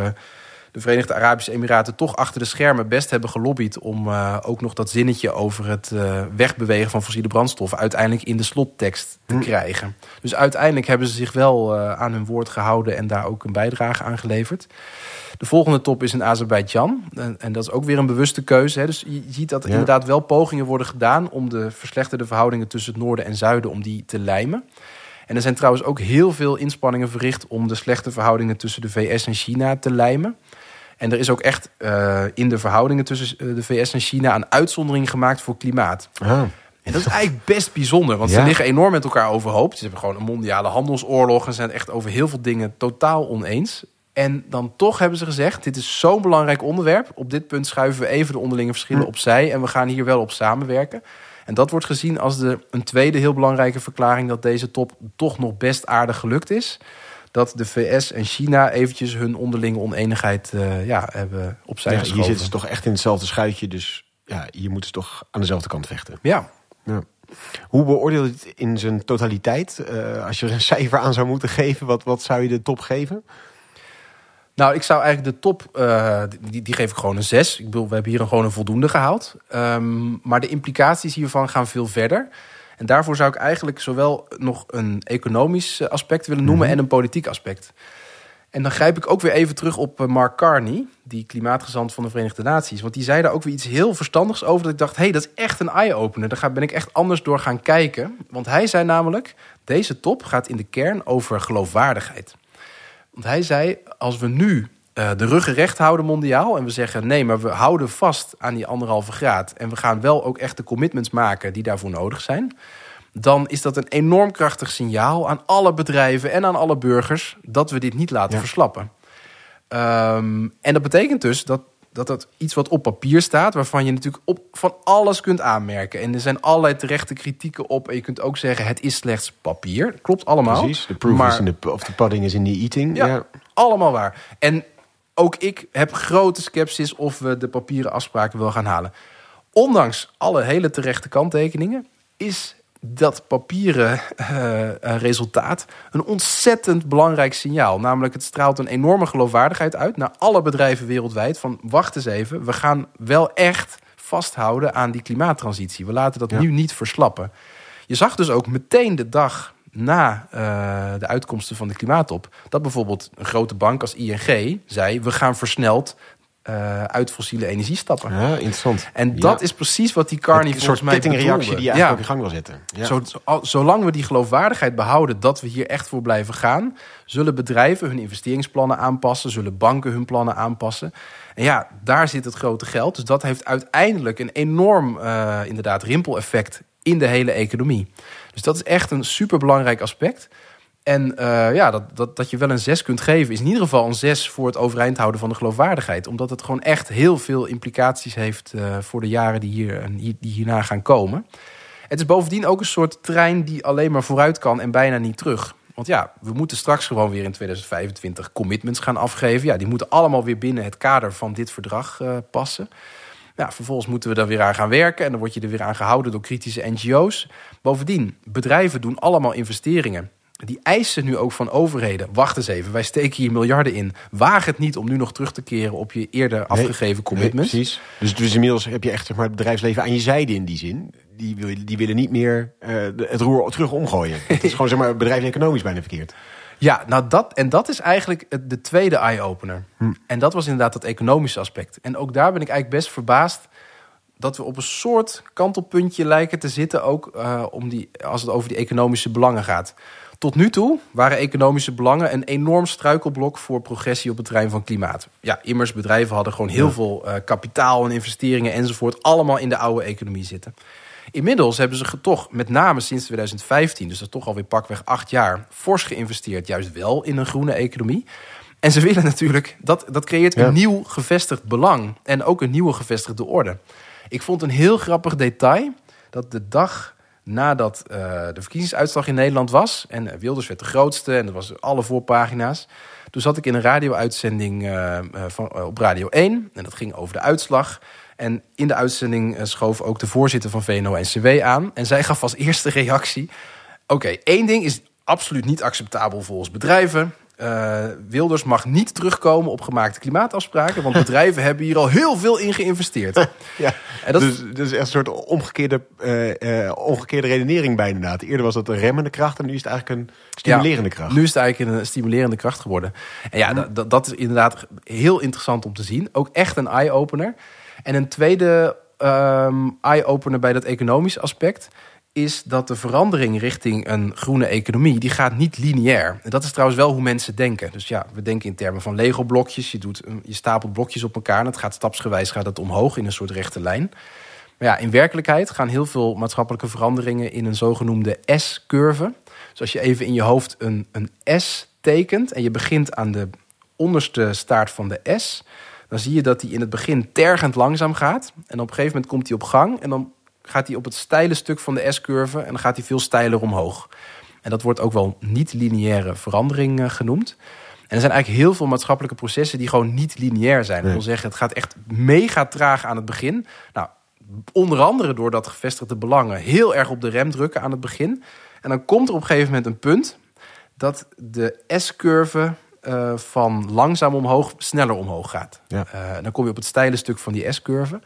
de Verenigde Arabische Emiraten toch achter de schermen best hebben gelobbyd om uh, ook nog dat zinnetje over het uh, wegbewegen van fossiele brandstoffen uiteindelijk in de slottekst te hm. krijgen. Dus uiteindelijk hebben ze zich wel uh, aan hun woord gehouden en daar ook een bijdrage aan geleverd. De volgende top is in Azerbeidzjan. En, en dat is ook weer een bewuste keuze. Hè. Dus je ziet dat er ja. inderdaad wel pogingen worden gedaan om de verslechterde verhoudingen tussen het noorden en zuiden om die te lijmen. En er zijn trouwens ook heel veel inspanningen verricht om de slechte verhoudingen tussen de VS en China te lijmen. En er is ook echt uh, in de verhoudingen tussen de VS en China een uitzondering gemaakt voor klimaat. Ah. En dat is eigenlijk best bijzonder, want ja. ze liggen enorm met elkaar overhoop. Ze hebben gewoon een mondiale handelsoorlog en zijn echt over heel veel dingen totaal oneens. En dan toch hebben ze gezegd: dit is zo'n belangrijk onderwerp. Op dit punt schuiven we even de onderlinge verschillen hm. opzij en we gaan hier wel op samenwerken. En dat wordt gezien als de, een tweede heel belangrijke verklaring dat deze top toch nog best aardig gelukt is dat de VS en China eventjes hun onderlinge oneenigheid uh, ja, hebben opzij ja, geschoven. Hier zitten ze toch echt in hetzelfde schuitje, dus ja, hier moeten ze toch aan dezelfde kant vechten. Ja. ja. Hoe beoordeel je het in zijn totaliteit? Uh, als je er een [laughs] cijfer aan zou moeten geven, wat, wat zou je de top geven? Nou, ik zou eigenlijk de top, uh, die, die geef ik gewoon een 6. Ik bedoel, we hebben hier een, gewoon een voldoende gehaald. Um, maar de implicaties hiervan gaan veel verder. En daarvoor zou ik eigenlijk zowel nog een economisch aspect willen noemen -hmm. en een politiek aspect. En dan grijp ik ook weer even terug op eh, Mark Carney, die klimaatgezant van de Verenigde Naties. Want die zei daar ook weer iets heel verstandigs over. Dat ik dacht, hé, hey, dat is echt een eye-opener. Daar ben ik echt anders door gaan kijken. Want hij zei namelijk, deze top gaat in de kern over geloofwaardigheid. Want hij zei, als we nu uh, de ruggen recht houden mondiaal. En we zeggen nee, maar we houden vast aan die anderhalve graad. En we gaan wel ook echt de commitments maken die daarvoor nodig zijn. Dan is dat een enorm krachtig signaal aan alle bedrijven en aan alle burgers dat we dit niet laten ja. verslappen. Um, en dat betekent dus dat, dat dat iets wat op papier staat, waarvan je natuurlijk op van alles kunt aanmerken. En er zijn allerlei terechte kritieken op. En je kunt ook zeggen: het is slechts papier. Klopt allemaal. Precies. De proof maar, is in de, of de pudding is in the eating. Ja, ja. allemaal waar. En ook ik heb grote sceptisch of we de papieren afspraken wel gaan halen. Ondanks alle hele terechte kanttekeningen is dat papieren uh, resultaat een ontzettend belangrijk signaal. Namelijk, het straalt een enorme geloofwaardigheid uit naar alle bedrijven wereldwijd. Van wacht eens even, we gaan wel echt vasthouden aan die klimaattransitie. We laten dat ja. nu niet verslappen. Je zag dus ook meteen de dag na uh, de uitkomsten van de klimaattop... dat bijvoorbeeld een grote bank als ING zei... we gaan versneld uh, uit fossiele energie stappen. Ja, interessant. En dat ja. is precies wat die Carney volgens soort mij kettingreactie die je eigenlijk ja. op je gang wil zetten. Ja. Zo, zo, zolang we die geloofwaardigheid behouden dat we hier echt voor blijven gaan... zullen bedrijven hun investeringsplannen aanpassen... zullen banken hun plannen aanpassen. En ja, daar zit het grote geld. Dus dat heeft uiteindelijk een enorm uh, inderdaad rimpeleffect in de hele economie. Dus dat is echt een superbelangrijk aspect. En uh, ja, dat, dat, dat je wel een 6 kunt geven, is in ieder geval een 6 voor het overeind houden van de geloofwaardigheid. Omdat het gewoon echt heel veel implicaties heeft uh, voor de jaren die, hier, die hierna gaan komen. Het is bovendien ook een soort trein die alleen maar vooruit kan en bijna niet terug. Want ja, we moeten straks gewoon weer in 2025 commitments gaan afgeven. Ja, die moeten allemaal weer binnen het kader van dit verdrag uh, passen. Ja, vervolgens moeten we daar weer aan gaan werken en dan word je er weer aan gehouden door kritische NGO's. Bovendien, bedrijven doen allemaal investeringen. Die eisen nu ook van overheden. Wacht eens even, wij steken hier miljarden in. Waag het niet om nu nog terug te keren op je eerder afgegeven commitments. precies. Dus, dus inmiddels heb je echt zeg maar, het bedrijfsleven aan je zijde in die zin. Die, die willen niet meer uh, het roer terug omgooien. [laughs] het is gewoon zeg maar, bedrijfseconomisch bijna verkeerd. Ja, nou dat, en dat is eigenlijk de tweede eye-opener. Hm. En dat was inderdaad dat economische aspect. En ook daar ben ik eigenlijk best verbaasd dat we op een soort kantelpuntje lijken te zitten, ook uh, om die, als het over die economische belangen gaat. Tot nu toe waren economische belangen een enorm struikelblok voor progressie op het terrein van klimaat. Ja, immers bedrijven hadden gewoon heel veel uh, kapitaal en investeringen enzovoort, allemaal in de oude economie zitten. Inmiddels hebben ze toch, met name sinds 2015, dus dat is toch alweer pakweg acht jaar, fors geïnvesteerd, juist wel in een groene economie. En ze willen natuurlijk, dat, dat creëert een nieuw gevestigd belang en ook een nieuwe gevestigde orde. Ik vond een heel grappig detail dat de dag nadat uh, de verkiezingsuitslag in Nederland was. En Wilders werd de grootste en dat was alle voorpagina's. Toen zat ik in een radio-uitzending uh, van, op Radio 1. En dat ging over de uitslag. En in de uitzending schoof ook de voorzitter van VNO-NCW aan. En zij gaf als eerste reactie... Oké, één ding is absoluut niet acceptabel volgens bedrijven. Uh, Wilders mag niet terugkomen op gemaakte klimaatafspraken, want [laughs] bedrijven hebben hier al heel veel in geïnvesteerd. [laughs] ja, en dat dus, dus echt een soort omgekeerde, uh, uh, omgekeerde redenering bij inderdaad. Eerder was het een remmende kracht en nu is het eigenlijk een stimulerende ja, kracht. Nu is het eigenlijk een stimulerende kracht geworden. En ja, hm. dat, dat is inderdaad heel interessant om te zien. Ook echt een eye-opener. En een tweede um, eye-opener bij dat economische aspect is dat de verandering richting een groene economie, die gaat niet lineair. En dat is trouwens wel hoe mensen denken. Dus ja, we denken in termen van Lego-blokjes. Je, doet, je stapelt blokjes op elkaar en het gaat stapsgewijs gaat het omhoog in een soort rechte lijn. Maar ja, in werkelijkheid gaan heel veel maatschappelijke veranderingen in een zogenoemde S-curve. Dus als je even in je hoofd een, een S tekent en je begint aan de onderste staart van de S, dan zie je dat die in het begin tergend langzaam gaat. En op een gegeven moment komt die op gang en dan gaat hij op het steile stuk van de S-curve en dan gaat hij veel steiler omhoog. En dat wordt ook wel niet-lineaire verandering uh, genoemd. En er zijn eigenlijk heel veel maatschappelijke processen die gewoon niet lineair zijn. Dat wil zeggen, het gaat echt mega traag aan het begin. Nou, onder andere doordat gevestigde belangen heel erg op de rem drukken aan het begin. En dan komt er op een gegeven moment een punt dat de S-curve uh, van langzaam omhoog sneller omhoog gaat. Ja. Uh, dan kom je op het steile stuk van die S-curve.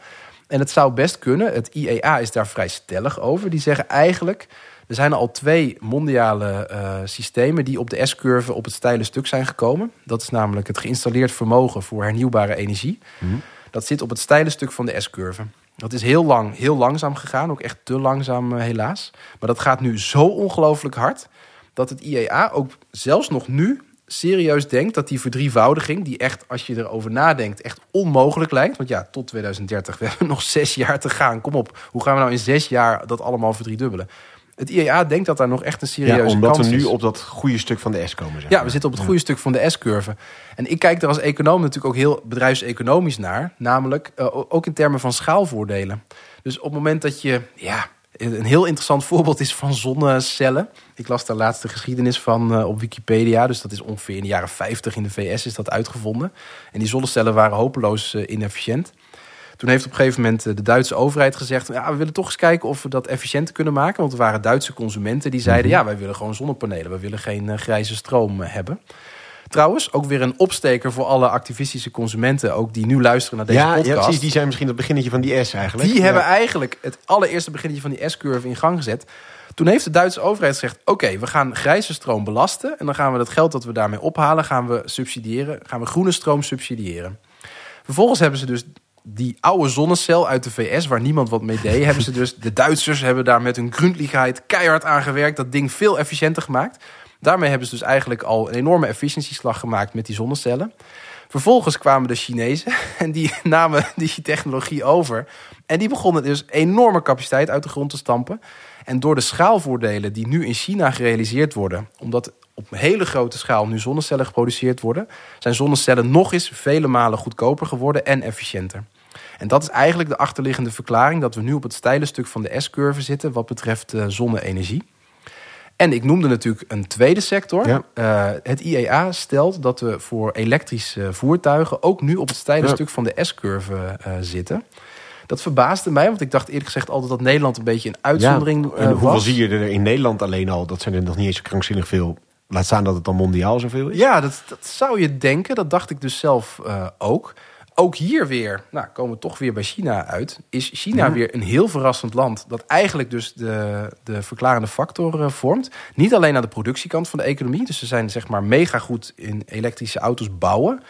En het zou best kunnen, het IEA is daar vrij stellig over. Die zeggen eigenlijk, er zijn al twee mondiale uh, systemen die op de S-curve op het steile stuk zijn gekomen. Dat is namelijk het geïnstalleerd vermogen voor hernieuwbare energie. Mm. Dat zit op het steile stuk van de S-curve. Dat is heel lang, heel langzaam gegaan, ook echt te langzaam helaas. Maar dat gaat nu zo ongelooflijk hard dat het IEA ook zelfs nog nu serieus denkt dat die verdrievoudiging, die echt, als je erover nadenkt, echt onmogelijk lijkt. Want ja, tot 2030, we [laughs] hebben nog zes jaar te gaan. Kom op, hoe gaan we nou in zes jaar dat allemaal verdriedubbelen? Het IEA denkt dat daar nog echt een serieuze ja, omdat kans we nu is. op dat goede stuk van de S-komen zijn. Ja, we zitten op het goede stuk van de S-curve. En ik kijk er als econoom natuurlijk ook heel bedrijfseconomisch naar. Namelijk uh, ook in termen van schaalvoordelen. Dus op het moment dat je, ja, een heel interessant voorbeeld is van zonnecellen. Ik las daar laatst de geschiedenis van uh, op Wikipedia. Dus dat is ongeveer in de jaren 50 in de VS is dat uitgevonden. En die zonnecellen waren hopeloos uh, inefficiënt. Toen heeft op een gegeven moment de Duitse overheid gezegd... Ja, we willen toch eens kijken of we dat efficiënter kunnen maken. Want er waren Duitse consumenten die zeiden... ja, wij willen gewoon zonnepanelen. We willen geen grijze stroom hebben. Trouwens, ook weer een opsteker voor alle activistische consumenten, ook die nu luisteren naar deze ja, podcast. Ja, precies. Die zijn misschien het beginnetje van die S eigenlijk. Die hebben eigenlijk het allereerste beginnetje van die S-curve in gang gezet. Toen heeft de Duitse overheid gezegd: Oké, we gaan grijze stroom belasten. En dan gaan we het geld dat we daarmee ophalen, gaan we subsidiëren. Gaan we groene stroom subsidiëren. Vervolgens hebben ze dus die oude zonnecel uit de VS, waar niemand wat mee deed, hebben ze dus. De Duitsers hebben daar met hun grundligheid keihard aan gewerkt. Dat ding veel efficiënter gemaakt. Daarmee hebben ze dus eigenlijk al een enorme efficiëntieslag gemaakt met die zonnecellen. Vervolgens kwamen de Chinezen [laughs] en die namen die technologie over. En die begonnen dus enorme capaciteit uit de grond te stampen. En door de schaalvoordelen die nu in China gerealiseerd worden, omdat op hele grote schaal nu zonnecellen geproduceerd worden, zijn zonnecellen nog eens vele malen goedkoper geworden en efficiënter. En dat is eigenlijk de achterliggende verklaring dat we nu op het steile stuk van de S-curve zitten wat betreft uh, zonne-energie. En ik noemde natuurlijk een tweede sector. Ja. Uh, het IEA stelt dat we voor elektrische voertuigen ook nu op het steile Ja. stuk van de S-curve uh, zitten. Dat verbaasde mij, want ik dacht eerlijk gezegd altijd dat Nederland een beetje een uitzondering Ja, uh, en hoeveel zie je er in Nederland alleen al? Dat zijn er nog niet eens zo krankzinnig veel. Laat staan dat het dan mondiaal zoveel is. Ja, dat, dat zou je denken. Dat dacht ik dus zelf ook. Ook hier weer, nou komen we toch weer bij China uit. Is China weer een heel verrassend land. Dat eigenlijk dus de, de verklarende factor uh, vormt. Niet alleen aan de productiekant van de economie. Dus ze zijn zeg maar mega goed in elektrische auto's bouwen.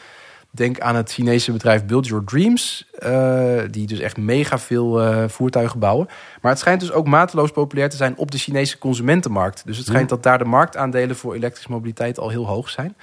Denk aan het Chinese bedrijf Build Your Dreams. Uh, die dus echt mega veel uh, voertuigen bouwen. Maar het schijnt dus ook mateloos populair te zijn op de Chinese consumentenmarkt. Dus het schijnt ja. dat daar de marktaandelen voor elektrische mobiliteit al heel hoog zijn.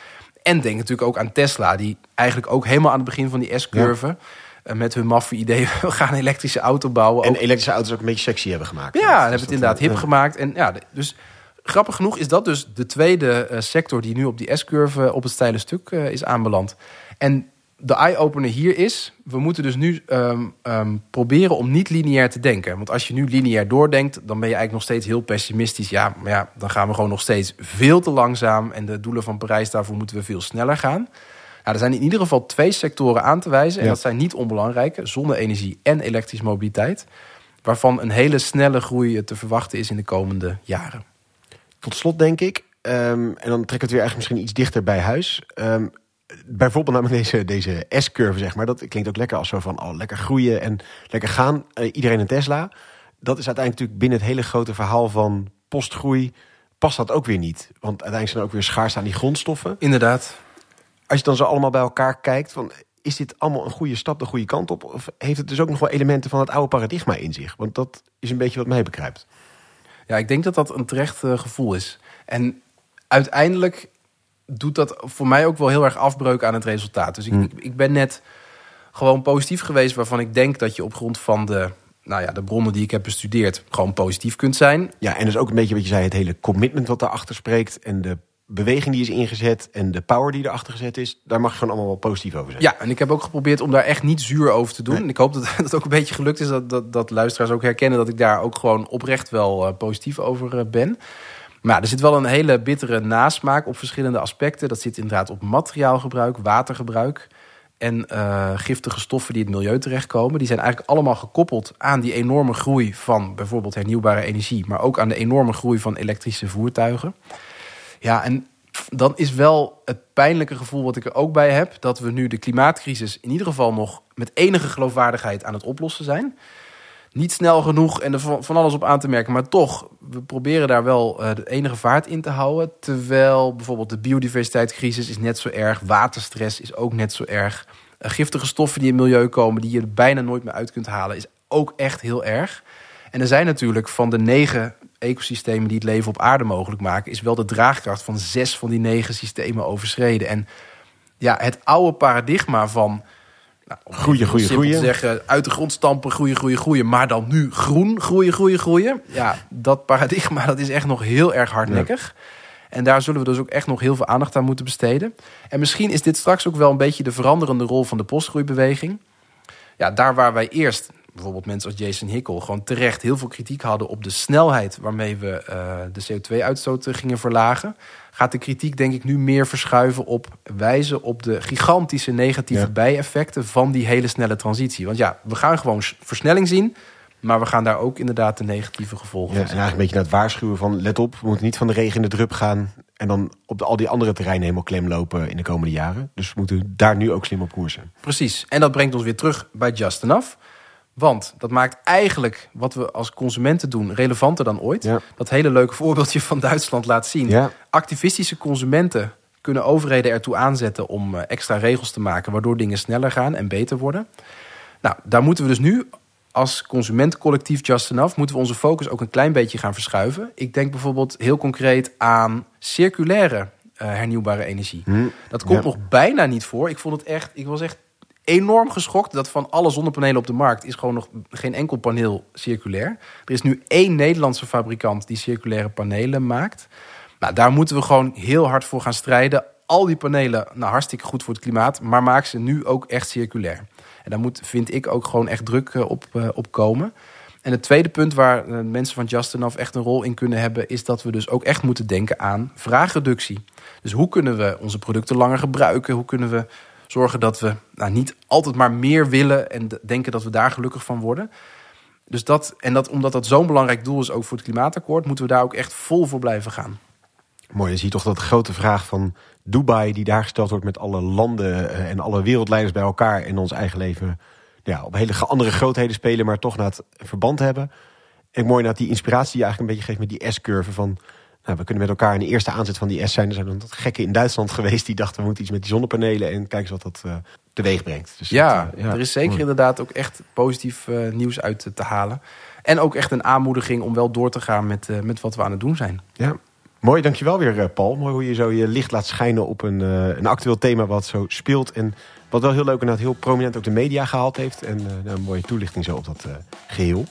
En denk natuurlijk ook aan Tesla, die eigenlijk ook helemaal aan het begin van die S-curve. Ja. Uh, met hun maffe idee, [laughs] we gaan een elektrische auto bouwen. En ook. elektrische auto's ook een beetje sexy hebben gemaakt. Ja, hebben het inderdaad hip gemaakt. En ja, dus grappig genoeg is dat dus de tweede uh, sector die nu op die S-curve op het steile stuk is aanbeland. En de eye-opener hier is, we moeten dus nu um, um, proberen om niet lineair te denken. Want als je nu lineair doordenkt, dan ben je eigenlijk nog steeds heel pessimistisch. Ja, maar ja, dan gaan we gewoon nog steeds veel te langzaam. En de doelen van Parijs, daarvoor moeten we veel sneller gaan. Nou, er zijn in ieder geval twee sectoren aan te wijzen. En ja. dat zijn niet onbelangrijke, zonne-energie en elektrische mobiliteit. Waarvan een hele snelle groei te verwachten is in de komende jaren. Tot slot denk ik, um, en dan trek ik het weer eigenlijk misschien iets dichter bij huis bijvoorbeeld namelijk deze, deze S-curve, zeg maar. Dat klinkt ook lekker als zo van, oh, lekker groeien en lekker gaan. Uh, iedereen een Tesla. Dat is uiteindelijk natuurlijk binnen het hele grote verhaal van postgroei... past dat ook weer niet. Want uiteindelijk zijn er ook weer schaarste aan die grondstoffen. Inderdaad. Als je dan zo allemaal bij elkaar kijkt... Van, is dit allemaal een goede stap de goede kant op? Of heeft het dus ook nog wel elementen van het oude paradigma in zich? Want dat is een beetje wat mij begrijpt. Ja, ik denk dat dat een terecht uh, gevoel is. En uiteindelijk doet dat voor mij ook wel heel erg afbreuk aan het resultaat. Dus ik, hmm. ik ben net gewoon positief geweest... waarvan ik denk dat je op grond van de, nou ja, de bronnen die ik heb bestudeerd... gewoon positief kunt zijn. Ja, en dus ook een beetje wat je zei... het hele commitment wat daarachter spreekt... en de beweging die is ingezet en de power die erachter gezet is... daar mag je gewoon allemaal wel positief over zijn. Ja, en ik heb ook geprobeerd om daar echt niet zuur over te doen. Nee. En ik hoop dat [laughs] het ook een beetje gelukt is... Dat, dat, dat luisteraars ook herkennen dat ik daar ook gewoon oprecht wel uh, positief over uh, ben... Maar er zit wel een hele bittere nasmaak op verschillende aspecten. Dat zit inderdaad op materiaalgebruik, watergebruik en uh, giftige stoffen die in het milieu terechtkomen. Die zijn eigenlijk allemaal gekoppeld aan die enorme groei van bijvoorbeeld hernieuwbare energie, maar ook aan de enorme groei van elektrische voertuigen. Ja, en dan is wel het pijnlijke gevoel wat ik er ook bij heb, dat we nu de klimaatcrisis in ieder geval nog met enige geloofwaardigheid aan het oplossen zijn niet snel genoeg en er van alles op aan te merken. Maar toch, we proberen daar wel uh, de enige vaart in te houden. Terwijl bijvoorbeeld de biodiversiteitscrisis is net zo erg. Waterstress is ook net zo erg. Uh, giftige stoffen die in het milieu komen, die je bijna nooit meer uit kunt halen, is ook echt heel erg. En er zijn natuurlijk van de negen ecosystemen die het leven op aarde mogelijk maken, is wel de draagkracht van zes van die negen systemen overschreden. En ja, het oude paradigma van nou, groeien, groeien, groeien. zeggen, uit de grond stampen, groeien, groeien, groeien. Maar dan nu groen, groeien, groeien, groeien. Ja, dat paradigma dat is echt nog heel erg hardnekkig. Ja. En daar zullen we dus ook echt nog heel veel aandacht aan moeten besteden. En misschien is dit straks ook wel een beetje de veranderende rol van de postgroeibeweging. Ja, daar waar wij eerst, bijvoorbeeld mensen als Jason Hickel... gewoon terecht heel veel kritiek hadden op de snelheid... waarmee we uh, de CO2-uitstoot gingen verlagen gaat de kritiek denk ik nu meer verschuiven op wijzen op de gigantische negatieve ja. bijeffecten van die hele snelle transitie. Want ja, we gaan gewoon versnelling zien, maar we gaan daar ook inderdaad de negatieve gevolgen ja, van zien. En eigenlijk een beetje naar het waarschuwen van let op, we moeten niet van de regen in de drup gaan en dan op de, al die andere terreinen helemaal klem lopen in de komende jaren. Dus we moeten daar nu ook slim op koersen. Precies. En dat brengt ons weer terug bij Just Enough. Want dat maakt eigenlijk wat we als consumenten doen relevanter dan ooit. Ja. Dat hele leuke voorbeeldje van Duitsland laat zien. Ja. Activistische consumenten kunnen overheden ertoe aanzetten om eh, extra regels te maken, waardoor dingen sneller gaan en beter worden. Nou, daar moeten we dus nu als consumentencollectief Just Enough moeten we onze focus ook een klein beetje gaan verschuiven. Ik denk bijvoorbeeld heel concreet aan circulaire uh, hernieuwbare energie. Hm. Dat komt Ja. nog bijna niet voor. Ik vond het echt, ik was echt enorm geschokt dat van alle zonnepanelen op de markt is gewoon nog geen enkel paneel circulair. Er is nu één Nederlandse fabrikant die circulaire panelen maakt. Nou, daar moeten we gewoon heel hard voor gaan strijden. Al die panelen, nou hartstikke goed voor het klimaat, maar maak ze nu ook echt circulair. En daar moet, vind ik, ook gewoon echt druk eh, op, uh, op komen. En het tweede punt waar uh, mensen van Just Enough echt een rol in kunnen hebben, is dat we dus ook echt moeten denken aan vraagreductie. Dus hoe kunnen we onze producten langer gebruiken? Hoe kunnen we zorgen dat we nou, niet altijd maar meer willen en denken dat we daar gelukkig van worden? Dus dat, en dat, omdat dat zo'n belangrijk doel is ook voor het klimaatakkoord, moeten we daar ook echt vol voor blijven gaan. Mooi, je ziet toch dat grote vraag van Dubai, die daar gesteld wordt met alle landen en alle wereldleiders bij elkaar en ons eigen leven ja, op hele andere grootheden spelen, maar toch naar het verband hebben. En mooi dat die inspiratie die je eigenlijk een beetje geeft met die S-curve van... Nou, we kunnen met elkaar in de eerste aanzet van die S zijn. Er zijn dan dat gekken in Duitsland geweest die dachten we moeten iets met die zonnepanelen en kijk eens wat dat uh, teweeg brengt. Dus ja, dat, uh, ja, er is zeker inderdaad ook echt positief uh, nieuws uit te halen. En ook echt een aanmoediging om wel door te gaan met, met wat we aan het doen zijn. Ja, Mooi, dankjewel weer Paul. Mooi hoe je zo je licht laat schijnen op een, een actueel thema wat zo speelt. En wat wel heel leuk en dat heel prominent ook de media gehaald heeft. En uh, een mooie toelichting zo op dat geheel.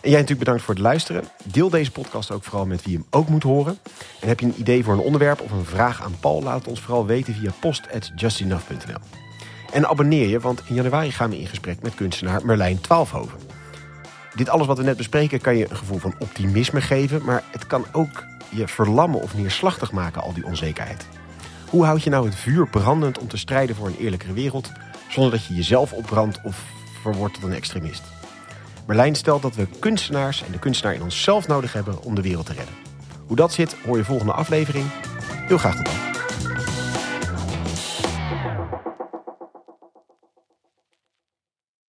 En jij natuurlijk bedankt voor het luisteren. Deel deze podcast ook vooral met wie hem ook moet horen. En heb je een idee voor een onderwerp of een vraag aan Paul? Laat het ons vooral weten via post.justenough.nl. En abonneer je, want in januari gaan we in gesprek met kunstenaar Merlijn Twaalfhoven. Dit alles wat we net bespreken kan je een gevoel van optimisme geven... maar het kan ook je verlammen of neerslachtig maken, al die onzekerheid. Hoe houd je nou het vuur brandend om te strijden voor een eerlijkere wereld... zonder dat je jezelf opbrandt of verwordt tot een extremist? Merlijn stelt dat we kunstenaars en de kunstenaar in onszelf nodig hebben om de wereld te redden. Hoe dat zit, hoor je volgende aflevering. Heel graag tot dan.